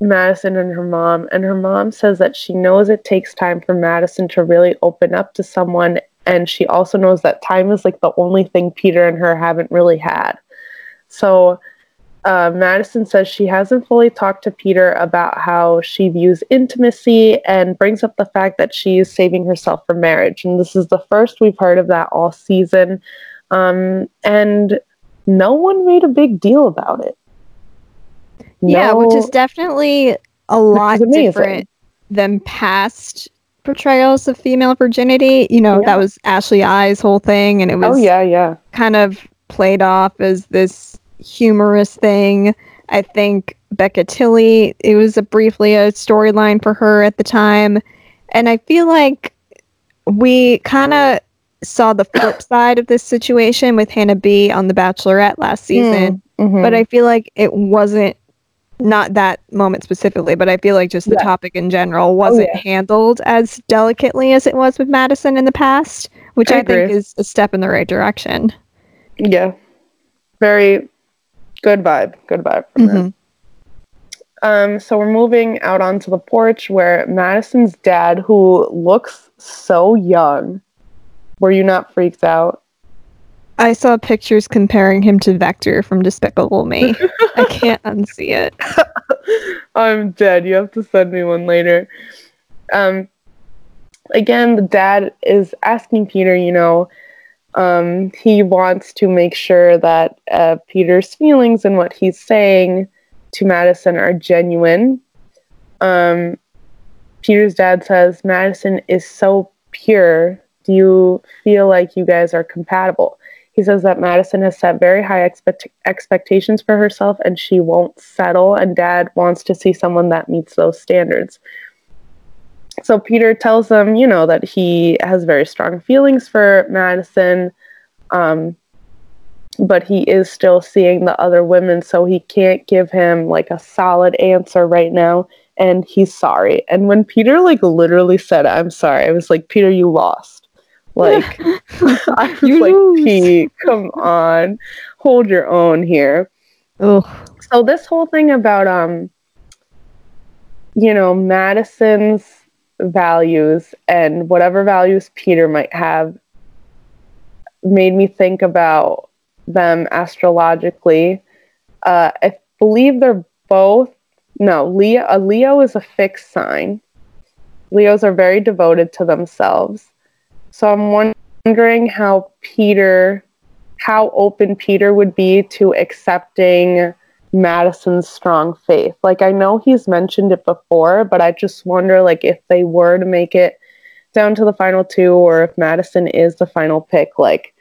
Madison and her mom, and her mom says that she knows it takes time for Madison to really open up to someone, and she also knows that time is like the only thing Peter and her haven't really had. So uh, Madison says she hasn't fully talked to Peter about how she views intimacy and brings up the fact that she is saving herself for marriage. And this is the first we've heard of that all season. Um, and no one made a big deal about it. Yeah, which is definitely a lot different than past portrayals of female virginity. You know, Yeah. that was Ashley I's whole thing, and it oh, was Oh yeah, yeah. kind of played off as this humorous thing. I think Becca Tilley, it was a briefly a storyline for her at the time. And I feel like we kind of saw the flip side of this situation with Hannah B on The Bachelorette last season. Mhm. But I feel like it wasn't not that moment specifically, but I feel like just the Yeah. Oh, topic in general wasn't yeah. handled as delicately as it was with Madison in the past, which I I, think is a step in the right direction. yeah, very good vibe. Good vibe. Mhm. Um, so we're moving out onto the porch where Madison's dad, who looks so young, were you not freaked out? I saw pictures comparing him to Vector from Despicable Me. I can't unsee it. I'm dead. You have to send me one later. Um, again, the dad is asking Peter, you know, um, he wants to make sure that uh, Peter's feelings and what he's saying to Madison are genuine. Um, Peter's dad says, Madison is so pure. Do you feel like you guys are compatible? He says that Madison has set very high expect- expectations for herself and she won't settle, and dad wants to see someone that meets those standards. So Peter tells them, you know, that he has very strong feelings for Madison, um, but he is still seeing the other women, so he can't give him like a solid answer right now, and he's sorry. And when Peter like literally said, "I'm sorry," I was like, "Peter, you lost." Like, I was You like, lose. Pete, come on, hold your own here. Ugh. So this whole thing about um, you know, Madison's values and whatever values Peter might have made me think about them astrologically. Uh, I believe they're both no Leo. A Leo is a fixed sign. Leos are very devoted to themselves. So I'm wondering how Peter, how open Peter would be to accepting Madison's strong faith. Like I know he's mentioned it before, but I just wonder like if they were to make it down to the final two or if Madison is the final pick, like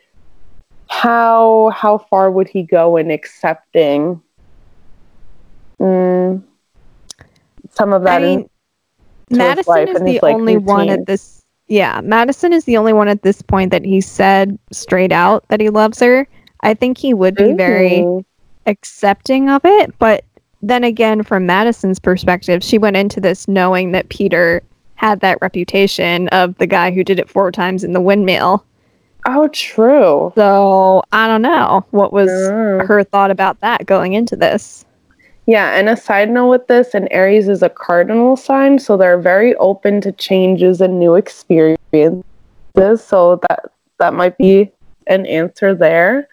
how how far would he go in accepting mm, some of I that in- mean, Madison is the only one at this. Yeah, Madison is the only one at this point that he said straight out that he loves her. I think he would be very accepting of it, but then again, from Madison's perspective, she went into this knowing that Peter had that reputation of the guy who did it four times in the windmill. Oh, true. So I don't know what was Oh. her thought about that going into this. Yeah, and a side note with this, and Aries is a cardinal sign, so they're very open to changes and new experiences. So that that might be an answer there.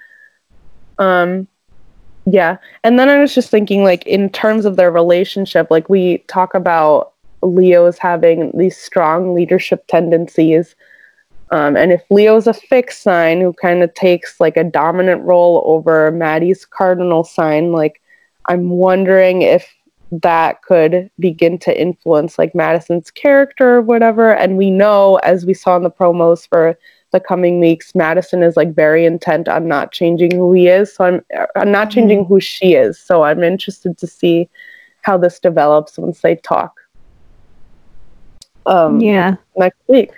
Um yeah. And then I was just thinking like in terms of their relationship, like we talk about Leo's having these strong leadership tendencies. Um, and if Leo's a fixed sign who kind of takes like a dominant role over Maddie's cardinal sign, like I'm wondering if that could begin to influence like Madison's character or whatever. And we know, as we saw in the promos for the coming weeks, Madison is like very intent on not changing who he is. So I'm, I'm not changing who she is. So I'm interested to see how this develops once they talk um, Yeah. next week.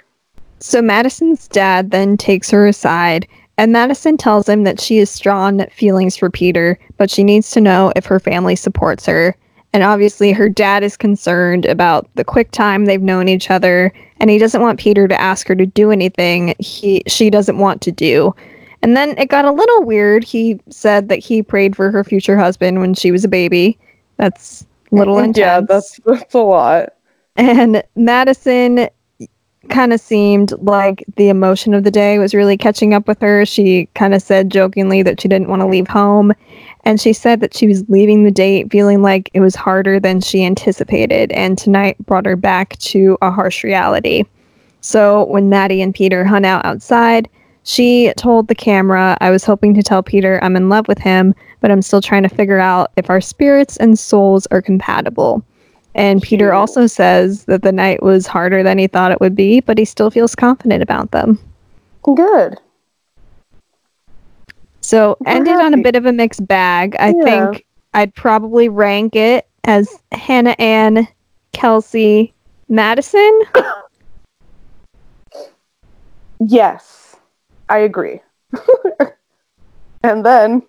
So Madison's dad then takes her aside, and Madison tells him that she has strong feelings for Peter, but she needs to know if her family supports her. And obviously, her dad is concerned about the quick time they've known each other, and he doesn't want Peter to ask her to do anything he she doesn't want to do. And then it got a little weird. He said that he prayed for her future husband when she was a baby. That's a little intense. Yeah, that's that's a lot. And Madison kind of seemed like the emotion of the day was really catching up with her. She kind of said jokingly that she didn't want to leave home. And she said that she was leaving the date feeling like it was harder than she anticipated. And tonight brought her back to a harsh reality. So when Maddie and Peter hung out outside, she told the camera, I was hoping to tell Peter I'm in love with him, but I'm still trying to figure out if our spirits and souls are compatible. And Peter also says that the night was harder than he thought it would be, but he still feels confident about them. Good. So We're ended on a bit of a mixed bag. I Yeah. think I'd probably rank it as Hannah Ann, Kelsey, Madison. Yes, I agree. and then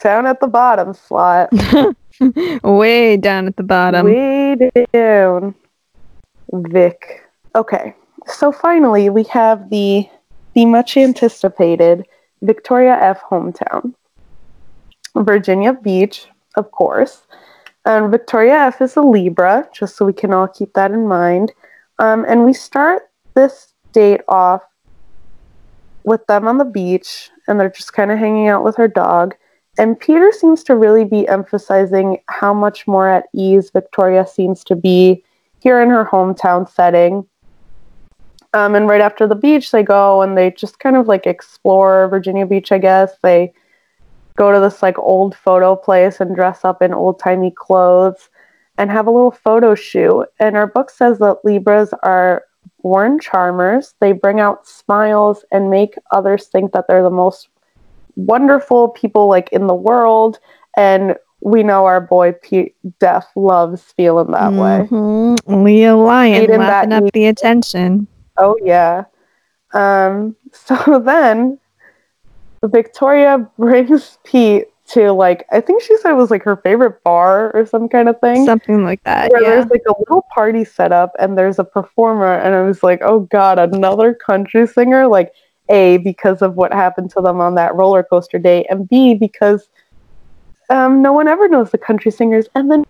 down at the bottom slot, Way down at the bottom. way down, Vic. Okay, so finally we have the the much anticipated Victoria F hometown, Virginia Beach, of course. And Victoria F is a Libra, just so we can all keep that in mind. Um, and we start this date off with them on the beach, and they're just kind of hanging out with her dog. And Peter seems to really be emphasizing how much more at ease Victoria seems to be here in her hometown setting. Um, and right after the beach, they go and they just kind of like explore Virginia Beach, I guess. They go to this like old photo place and dress up in old timey clothes and have a little photo shoot. And our book says that Libras are born charmers. They bring out smiles and make others think that they're the most wonderful people like in the world. And we know our boy Pete Def loves feeling that way. Mhm. Leo Lion Aiden, lapping up the attention. Oh yeah. Um, so then Victoria brings Pete to like I think she said it was like her favorite bar or some kind of thing. Something like that. where Yeah. there's like a little party set up and there's a performer and I was like, oh god, another country singer? Like A, because of what happened to them on that roller coaster day, and B, because um, no one ever knows the country singers. And then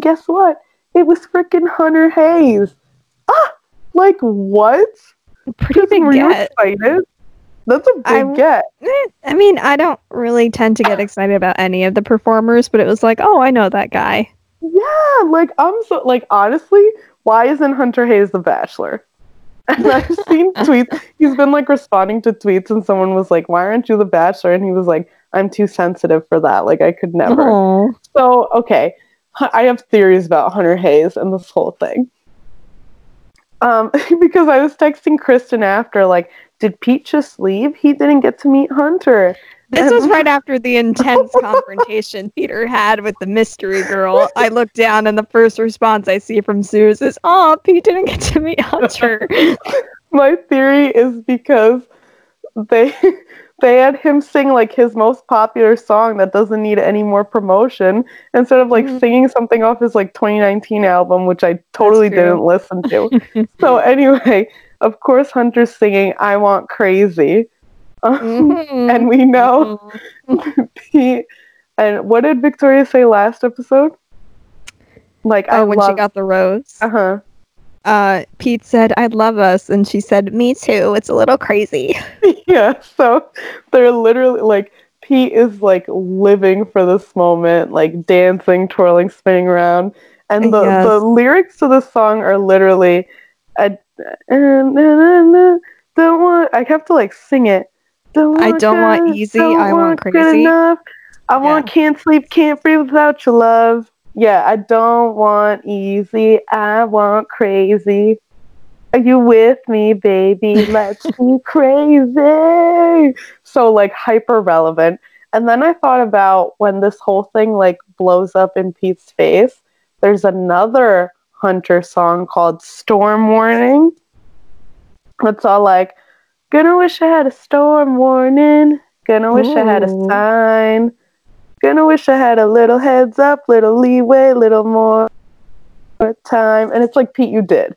guess what? It was freaking Hunter Hayes. Ah, like what? Pretty Just- big get. excited? That's a big I'm- get. Eh, I mean, I don't really tend to get excited about any of the performers, but it was like, oh, I know that guy. Yeah, like I'm so like honestly, why isn't Hunter Hayes the Bachelor? And I've seen tweets. He's been like responding to tweets, and someone was like, "Why aren't you the Bachelor?" And he was like, "I'm too sensitive for that. Like I could never." Oh, So okay, I have theories about Hunter Hayes and this whole thing. Um, because I was texting Kristen after, like, did Pete just leave? He didn't get to meet Hunter. This was right after the intense confrontation Peter had with the mystery girl. I look down, and the first response I see from Suze is, "Oh, Pete didn't get to meet Hunter." My theory is because they they had him sing like his most popular song that doesn't need any more promotion instead of like Mhm. singing something off his like 2019 album, which I totally didn't listen to. so anyway, of course, Hunter's singing "I Want Crazy," um, Mhm. and we know Pete. And what did Victoria say last episode? Like, I Oh, when she got the rose, uh huh. uh, Pete said, "I love us," and she said, "Me too." It's a little crazy. yeah, so they're literally like Pete is like living for this moment, like dancing, twirling, spinning around. And the, Yes. the lyrics to the song are literally I, don't want I have to like sing it. Don't I don't want easy, don't I want crazy. enough. I want can't sleep, can't breathe without your love. Yeah, I don't want easy, I want crazy. Are you with me, baby? Let's be crazy. So like hyper relevant. And then I thought about when this whole thing like blows up in Pete's face, there's another Hunter song called Storm Warning. It's all like, gonna wish I had a storm warning. Gonna wish I had a sign. Gonna wish I had a little heads up, little leeway, little more time. And it's like, Pete, you did.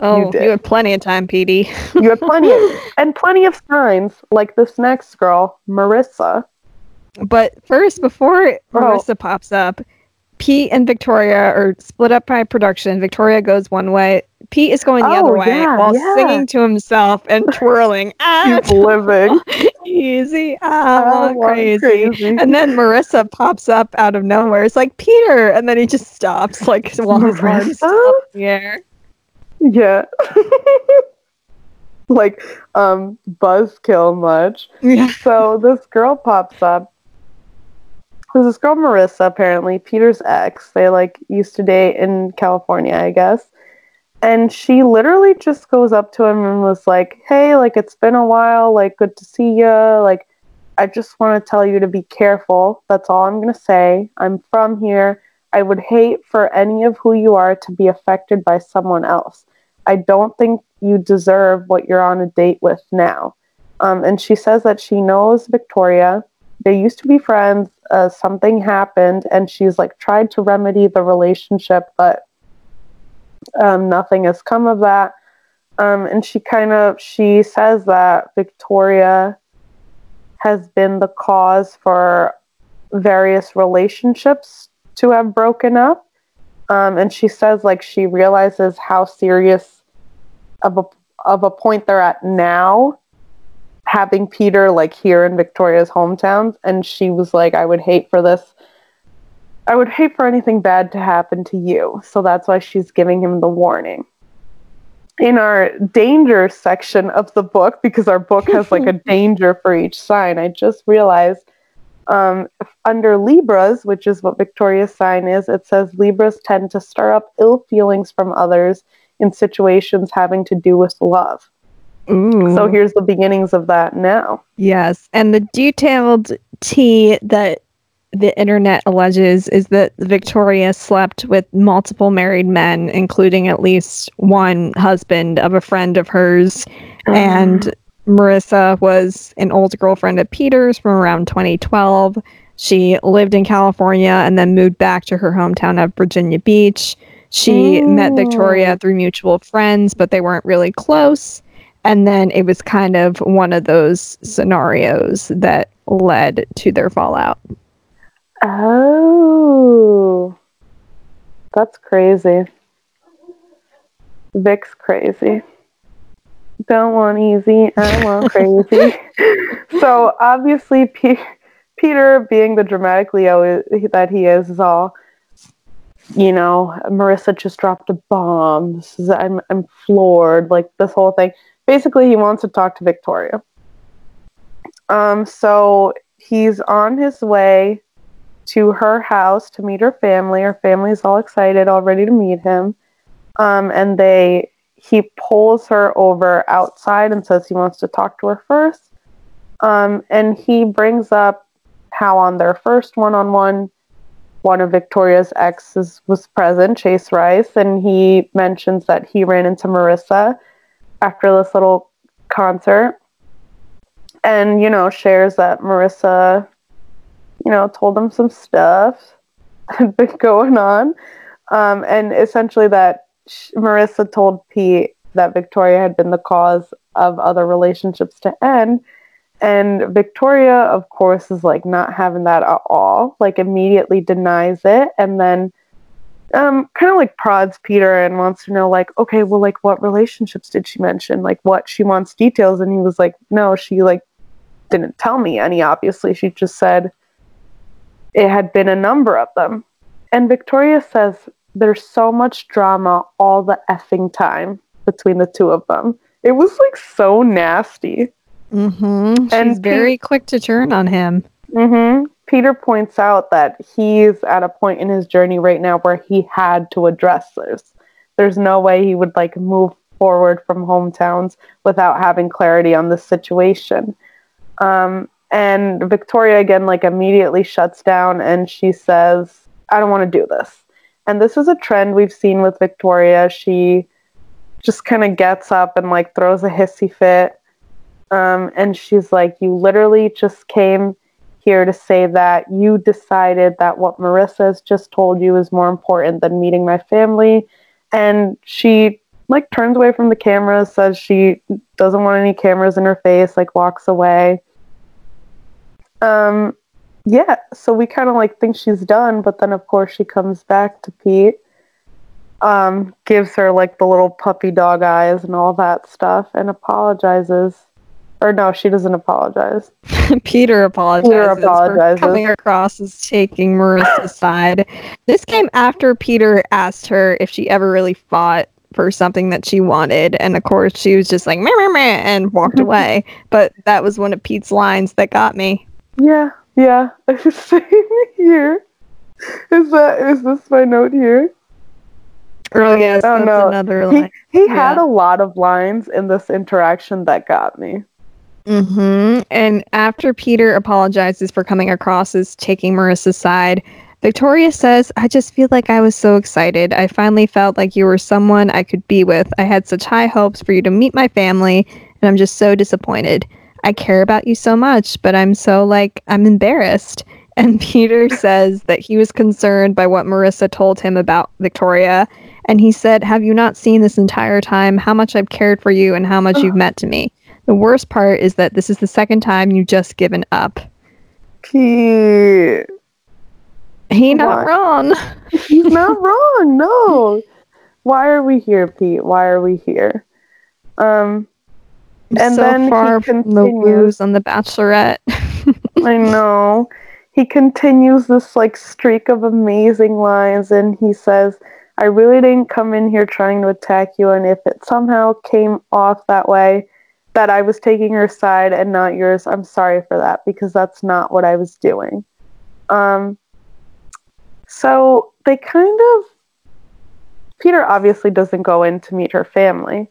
Oh, you, did. had plenty of time, Petey. You had plenty of, and plenty of signs, like this next girl, Marissa. But first, before Oh. Marissa pops up, Pete and Victoria are split up by production. Victoria goes one way. Pete is going the other Oh, way yeah, while yeah. singing to himself and twirling. He's living. easy. I Ah, want crazy. crazy. And then Marissa pops up out of nowhere. It's like Peter, and then he just stops, like while his arms up in the air. Yeah. like, um, buzzkill much. Yeah. So this girl pops up. There's this girl Marissa, apparently Peter's ex. They like used to date in California, I guess. And she literally just goes up to him and was like, "Hey, like it's been a while. Like good to see you. Like I just want to tell you to be careful. That's all I'm going to say. I'm from here. I would hate for any of who you are to be affected by someone else. I don't think you deserve what you're on a date with now." Um, and she says that she knows Victoria. They used to be friends. Uh, something happened, and she's like tried to remedy the relationship, but um, nothing has come of that. Um, and she kind of she says that Victoria has been the cause for various relationships to have broken up. Um, and she says like she realizes how serious of a of a point they're at now having Peter like here in Victoria's hometown and she was like I would hate for this I would hate for anything bad to happen to you. So that's why she's giving him the warning. In our danger section of the book, because our book has like a danger for each sign, I just realized um, under Libras, which is what Victoria's sign is, it says Libras tend to stir up ill feelings from others in situations having to do with love. Ooh. So here's the beginnings of that now. Yes, and the detailed tea that the internet alleges is that Victoria slept with multiple married men, including at least one husband of a friend of hers, uh-huh. and Marissa was an old girlfriend of Peter's from around 2012. She lived in California and then moved back to her hometown of Virginia Beach. She met Victoria oh. through mutual friends, but they weren't really close. And then it was kind of one of those scenarios that led to their fallout. Oh, that's crazy. Vic's crazy. Don't want easy, I want crazy. so obviously, Pe- Peter, being the dramatic Leo that he is, is all, you know, Marissa just dropped a bomb. This is I'm I'm floored. Like this whole thing. Basically, he wants to talk to Victoria. Um, so he's on his way to her house to meet her family. Her family's all excited, all ready to meet him. Um, and they he pulls her over outside and says he wants to talk to her first. Um, and he brings up how on their first one-on-one, one of Victoria's exes was present, Chase Rice, and he mentions that he ran into Marissa after this little concert, and you know shares that Marissa you know, told him some stuff had been going on. Um, and essentially, that Marissa told Pete that Victoria had been the cause of other relationships to end. And Victoria, of course, is like not having that at all, like immediately denies it. And then um, kind of like prods Peter and wants to know, like, okay, well, like, what relationships did she mention? Like, what she wants details. And he was like, no, she like didn't tell me any, obviously. She just said, it had been a number of them. And Victoria says there's so much drama all the effing time between the two of them. It was like so nasty. Mm-hmm. And She's very quick to turn on him. hmm Peter points out that he's at a point in his journey right now where he had to address this. There's no way he would like move forward from hometowns without having clarity on this situation. Um, and Victoria again like immediately shuts down and she says, "I don't want to do this." And this is a trend we've seen with Victoria. She just kind of gets up and like throws a hissy fit. Um, and she's like, "You literally just came here to say that you decided that what Marissa has just told you is more important than meeting my family. And she like turns away from the camera, says she doesn't want any cameras in her face, like walks away. Um, yeah, so we kind of like think she's done, but then of course she comes back to Pete, um, gives her like the little puppy dog eyes and all that stuff, and apologizes. Or no, she doesn't apologize. Peter apologizes, Peter apologizes. for coming across as taking Marissa's side. This came after Peter asked her if she ever really fought for something that she wanted, and of course she was just like meh, meh, meh, and walked away. But that was one of Pete's lines that got me. Yeah, yeah. Same here. Is that is this my note here? Oh yes, Oh, no. another He line. he had Yeah. a lot of lines in this interaction that got me. Mm-hmm. And after Peter apologizes for coming across as taking Marissa's side, Victoria says, I just feel like I was so excited. I finally felt like you were someone I could be with. I had such high hopes for you to meet my family, and I'm just so disappointed. I care about you so much, but I'm so like, I'm embarrassed. And Peter says that he was concerned by what Marissa told him about Victoria. And he said, Have you not seen this entire time how much I've cared for you and how much you've meant to me? The worst part is that this is the second time you've just given up. Pete, He not What? wrong. he's not wrong. No. Why are we here, Pete? Why are we here? Um, And so then he far from the continues- woos on the Bachelorette. I know. He continues this like streak of amazing lines and he says, I really didn't come in here trying to attack you and if it somehow came off that way that I was taking your side and not yours, I'm sorry for that because that's not what I was doing. Um so they kind of Peter obviously doesn't go in to meet her family.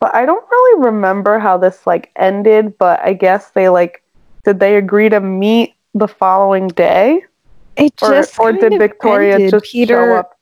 But I don't really remember how this like ended, but I guess they like did they agree to meet the following day? It Or, just or kind did Victoria ended. just Peter, show up?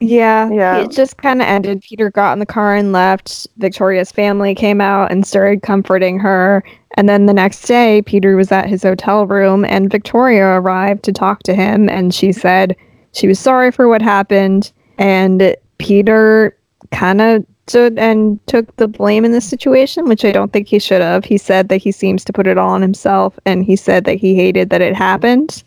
Yeah, Yeah. It just kind of ended. Peter got in the car and left. Victoria's family came out and started comforting her. And then the next day, Peter was at his hotel room and Victoria arrived to talk to him. And she said she was sorry for what happened. And Peter kind of stood and took the blame in this situation, which I don't think he should have. He said that he seems to put it all on himself. And he said that he hated that it happened.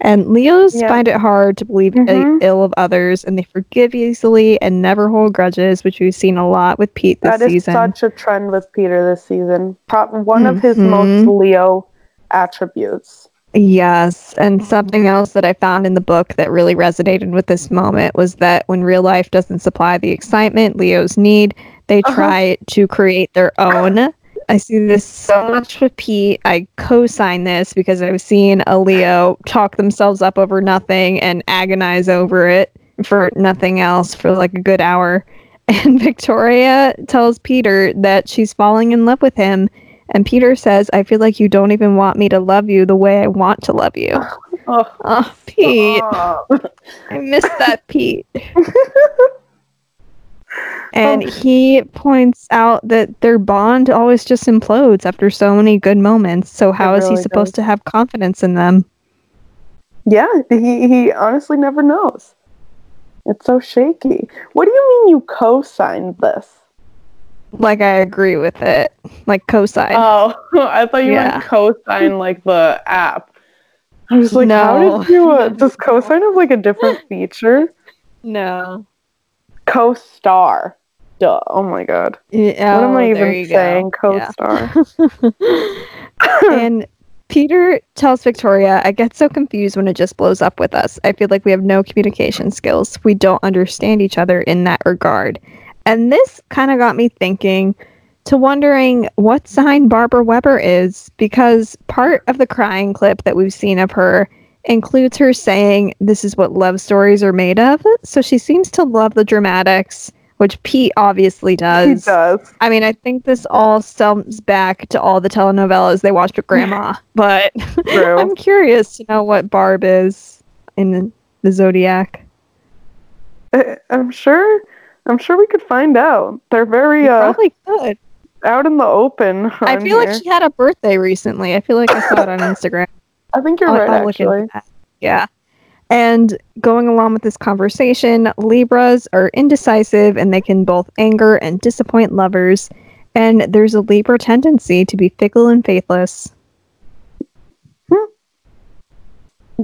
And Leos Yeah. find it hard to believe Mhm. ill of others, and they forgive easily and never hold grudges, which we've seen a lot with Pete this season. That is season. such a trend with Peter this season. Pro- one of his Mhm. most Leo attributes. Yes, and something else that I found in the book that really resonated with this moment was that when real life doesn't supply the excitement Leos need, they Uh-huh. try to create their own. I see this so much with Pete. I co-sign this because I've seen a Leo talk themselves up over nothing and agonize over it for nothing else for like a good hour. And Victoria tells Peter that she's falling in love with him. And Peter says, I feel like you don't even want me to love you the way I want to love you. Oh, Oh, Pete. stop. I missed that, Pete. and Oh. he points out that their bond always just implodes after so many good moments. So, how is he supposed does. to have confidence in them? yeah, he, he honestly never knows. It's so shaky. What do you mean you co-signed this? Like, I agree with it. Like, cosign. Oh, I thought you Yeah. meant co-sign like the app. I was like, No. how did you? Uh, does co-sign have like a different feature? no. Co-star. Duh. Oh my god. Yeah, what am I oh, even go. saying? Co-star. and Peter tells Victoria, I get so confused when it just blows up with us. I feel like we have no communication skills. We don't understand each other in that regard. And this kind of got me thinking to wondering what sign Barbara Weber is, because part of the crying clip that we've seen of her includes her saying, This is what love stories are made of. So she seems to love the dramatics, which Pete obviously does. he does. I mean, I think this all stems back to all the telenovelas they watched with grandma, but I'm curious to know what Barb is in the Zodiac. I- I'm sure. I'm sure we could find out. They're very uh, probably could. out in the open. I feel here. like she had a birthday recently. I feel like I saw it on Instagram. I think you're I'll- right, I'll actually. Yeah. And going along with this conversation, Libras are indecisive and they can both anger and disappoint lovers. And there's a Libra tendency to be fickle and faithless.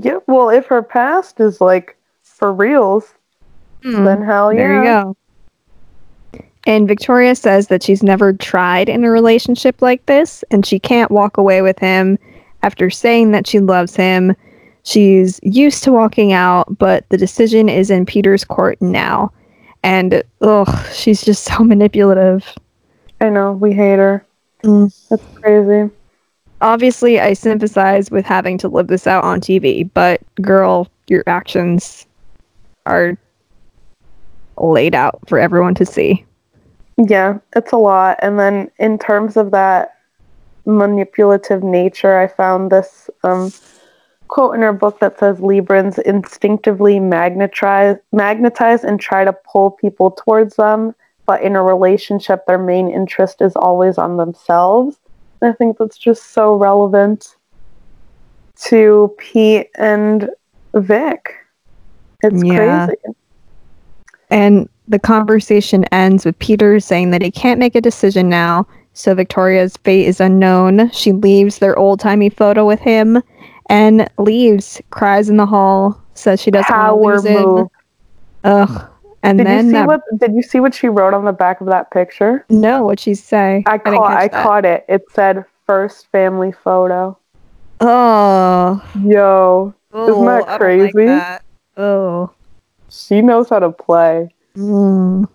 Yeah, well, if her past is like for reals, then hell yeah. There you go. And Victoria says that she's never tried in a relationship like this, and she can't walk away with him after saying that she loves him. She's used to walking out, but the decision is in Peter's court now. And ugh, she's just so manipulative. I know, we hate her. Mm. That's crazy. Obviously, I sympathize with having to live this out on TV, but girl, your actions are laid out for everyone to see. Yeah, it's a lot. And then in terms of that manipulative nature, I found this um, quote in her book that says Librans instinctively magnetize, magnetize and try to pull people towards them, but in a relationship, their main interest is always on themselves. And I think that's just so relevant to Pete and Vic. It's Yeah. crazy. And the conversation ends with Peter saying that he can't make a decision now, so Victoria's fate is unknown. She leaves their old timey photo with him and leaves, cries in the hall, says she doesn't Power want to lose move. him. Ugh. And Did you then see that, what? Did you see what she wrote on the back of that picture? no, what'd she say? I didn't caught. I that. caught it. It said first family photo. Oh, Yo, oh that I don't like crazy? that. Oh. she knows how to play. Mm.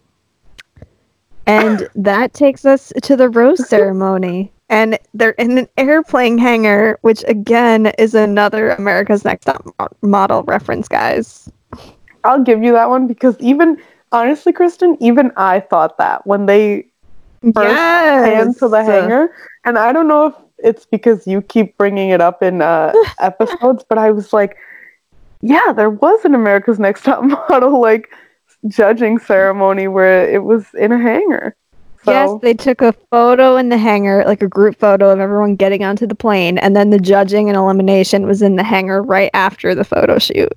And that takes us to the rose ceremony. And they're in an airplane hangar, which again is another America's Next Top Model reference, guys. I'll give you that one because even honestly, Kristen, even I thought that when they first pan to the hangar, and I don't know if it's because you keep bringing it up in uh, episodes, but I was like, yeah, there was an America's Next Top Model like judging ceremony where it was in a hangar. So, Yes, they took a photo in the hangar, like a group photo of everyone getting onto the plane, and then the judging and elimination was in the hangar right after the photo shoot.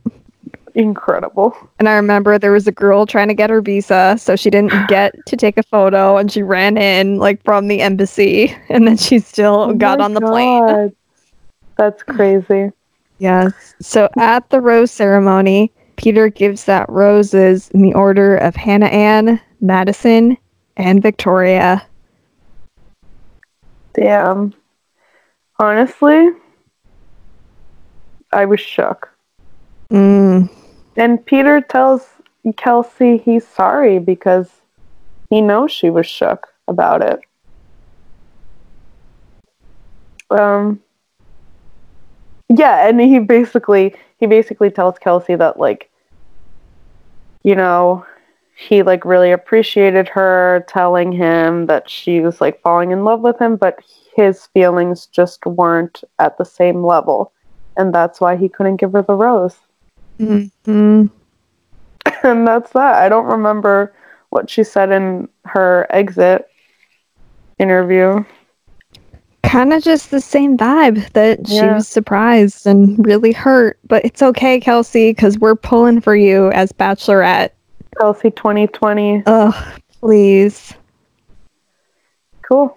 incredible. And I remember there was a girl trying to get her visa, so she didn't get to take a photo, and she ran in like from the embassy, and then she still Oh got on the plane. That's crazy. Yes. So at the rose ceremony, Peter gives that roses in the order of Hannah Ann, Madison, and Victoria. Damn. Honestly, I was shook. Mm, And Peter tells Kelsey he's sorry because he knows she was shook about it. Um Yeah, and he basically he basically tells Kelsey that like you know, he like really appreciated her telling him that she was like falling in love with him, but his feelings just weren't at the same level. And that's why he couldn't give her the rose. mm, mm. and that's that. I don't remember what she said in her exit interview. Kind of just the same vibe that she was surprised and really hurt. But it's okay, Kelsey, because we're pulling for you as Bachelorette. Kelsey 2020. Ugh, please. Cool.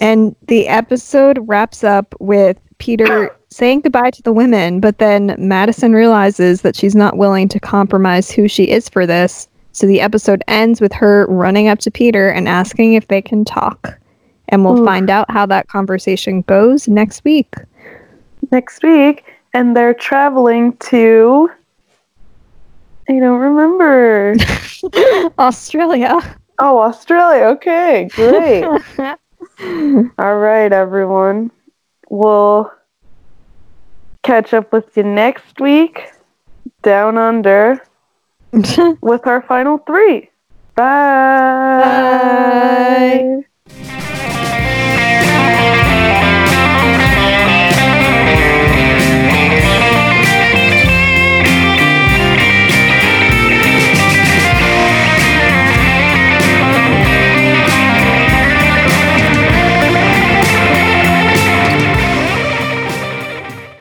And the episode wraps up with Peter saying goodbye to the women, but then Madison realizes that she's not willing to compromise who she is for this. So the episode ends with her running up to Peter and asking if they can talk. And we'll Oof. find out how that conversation goes next week. Next week, and they're traveling to. I don't remember. Australia. oh, Australia. Okay, great. All right, everyone. We'll catch up with you next week down under with our final three. Bye. Bye.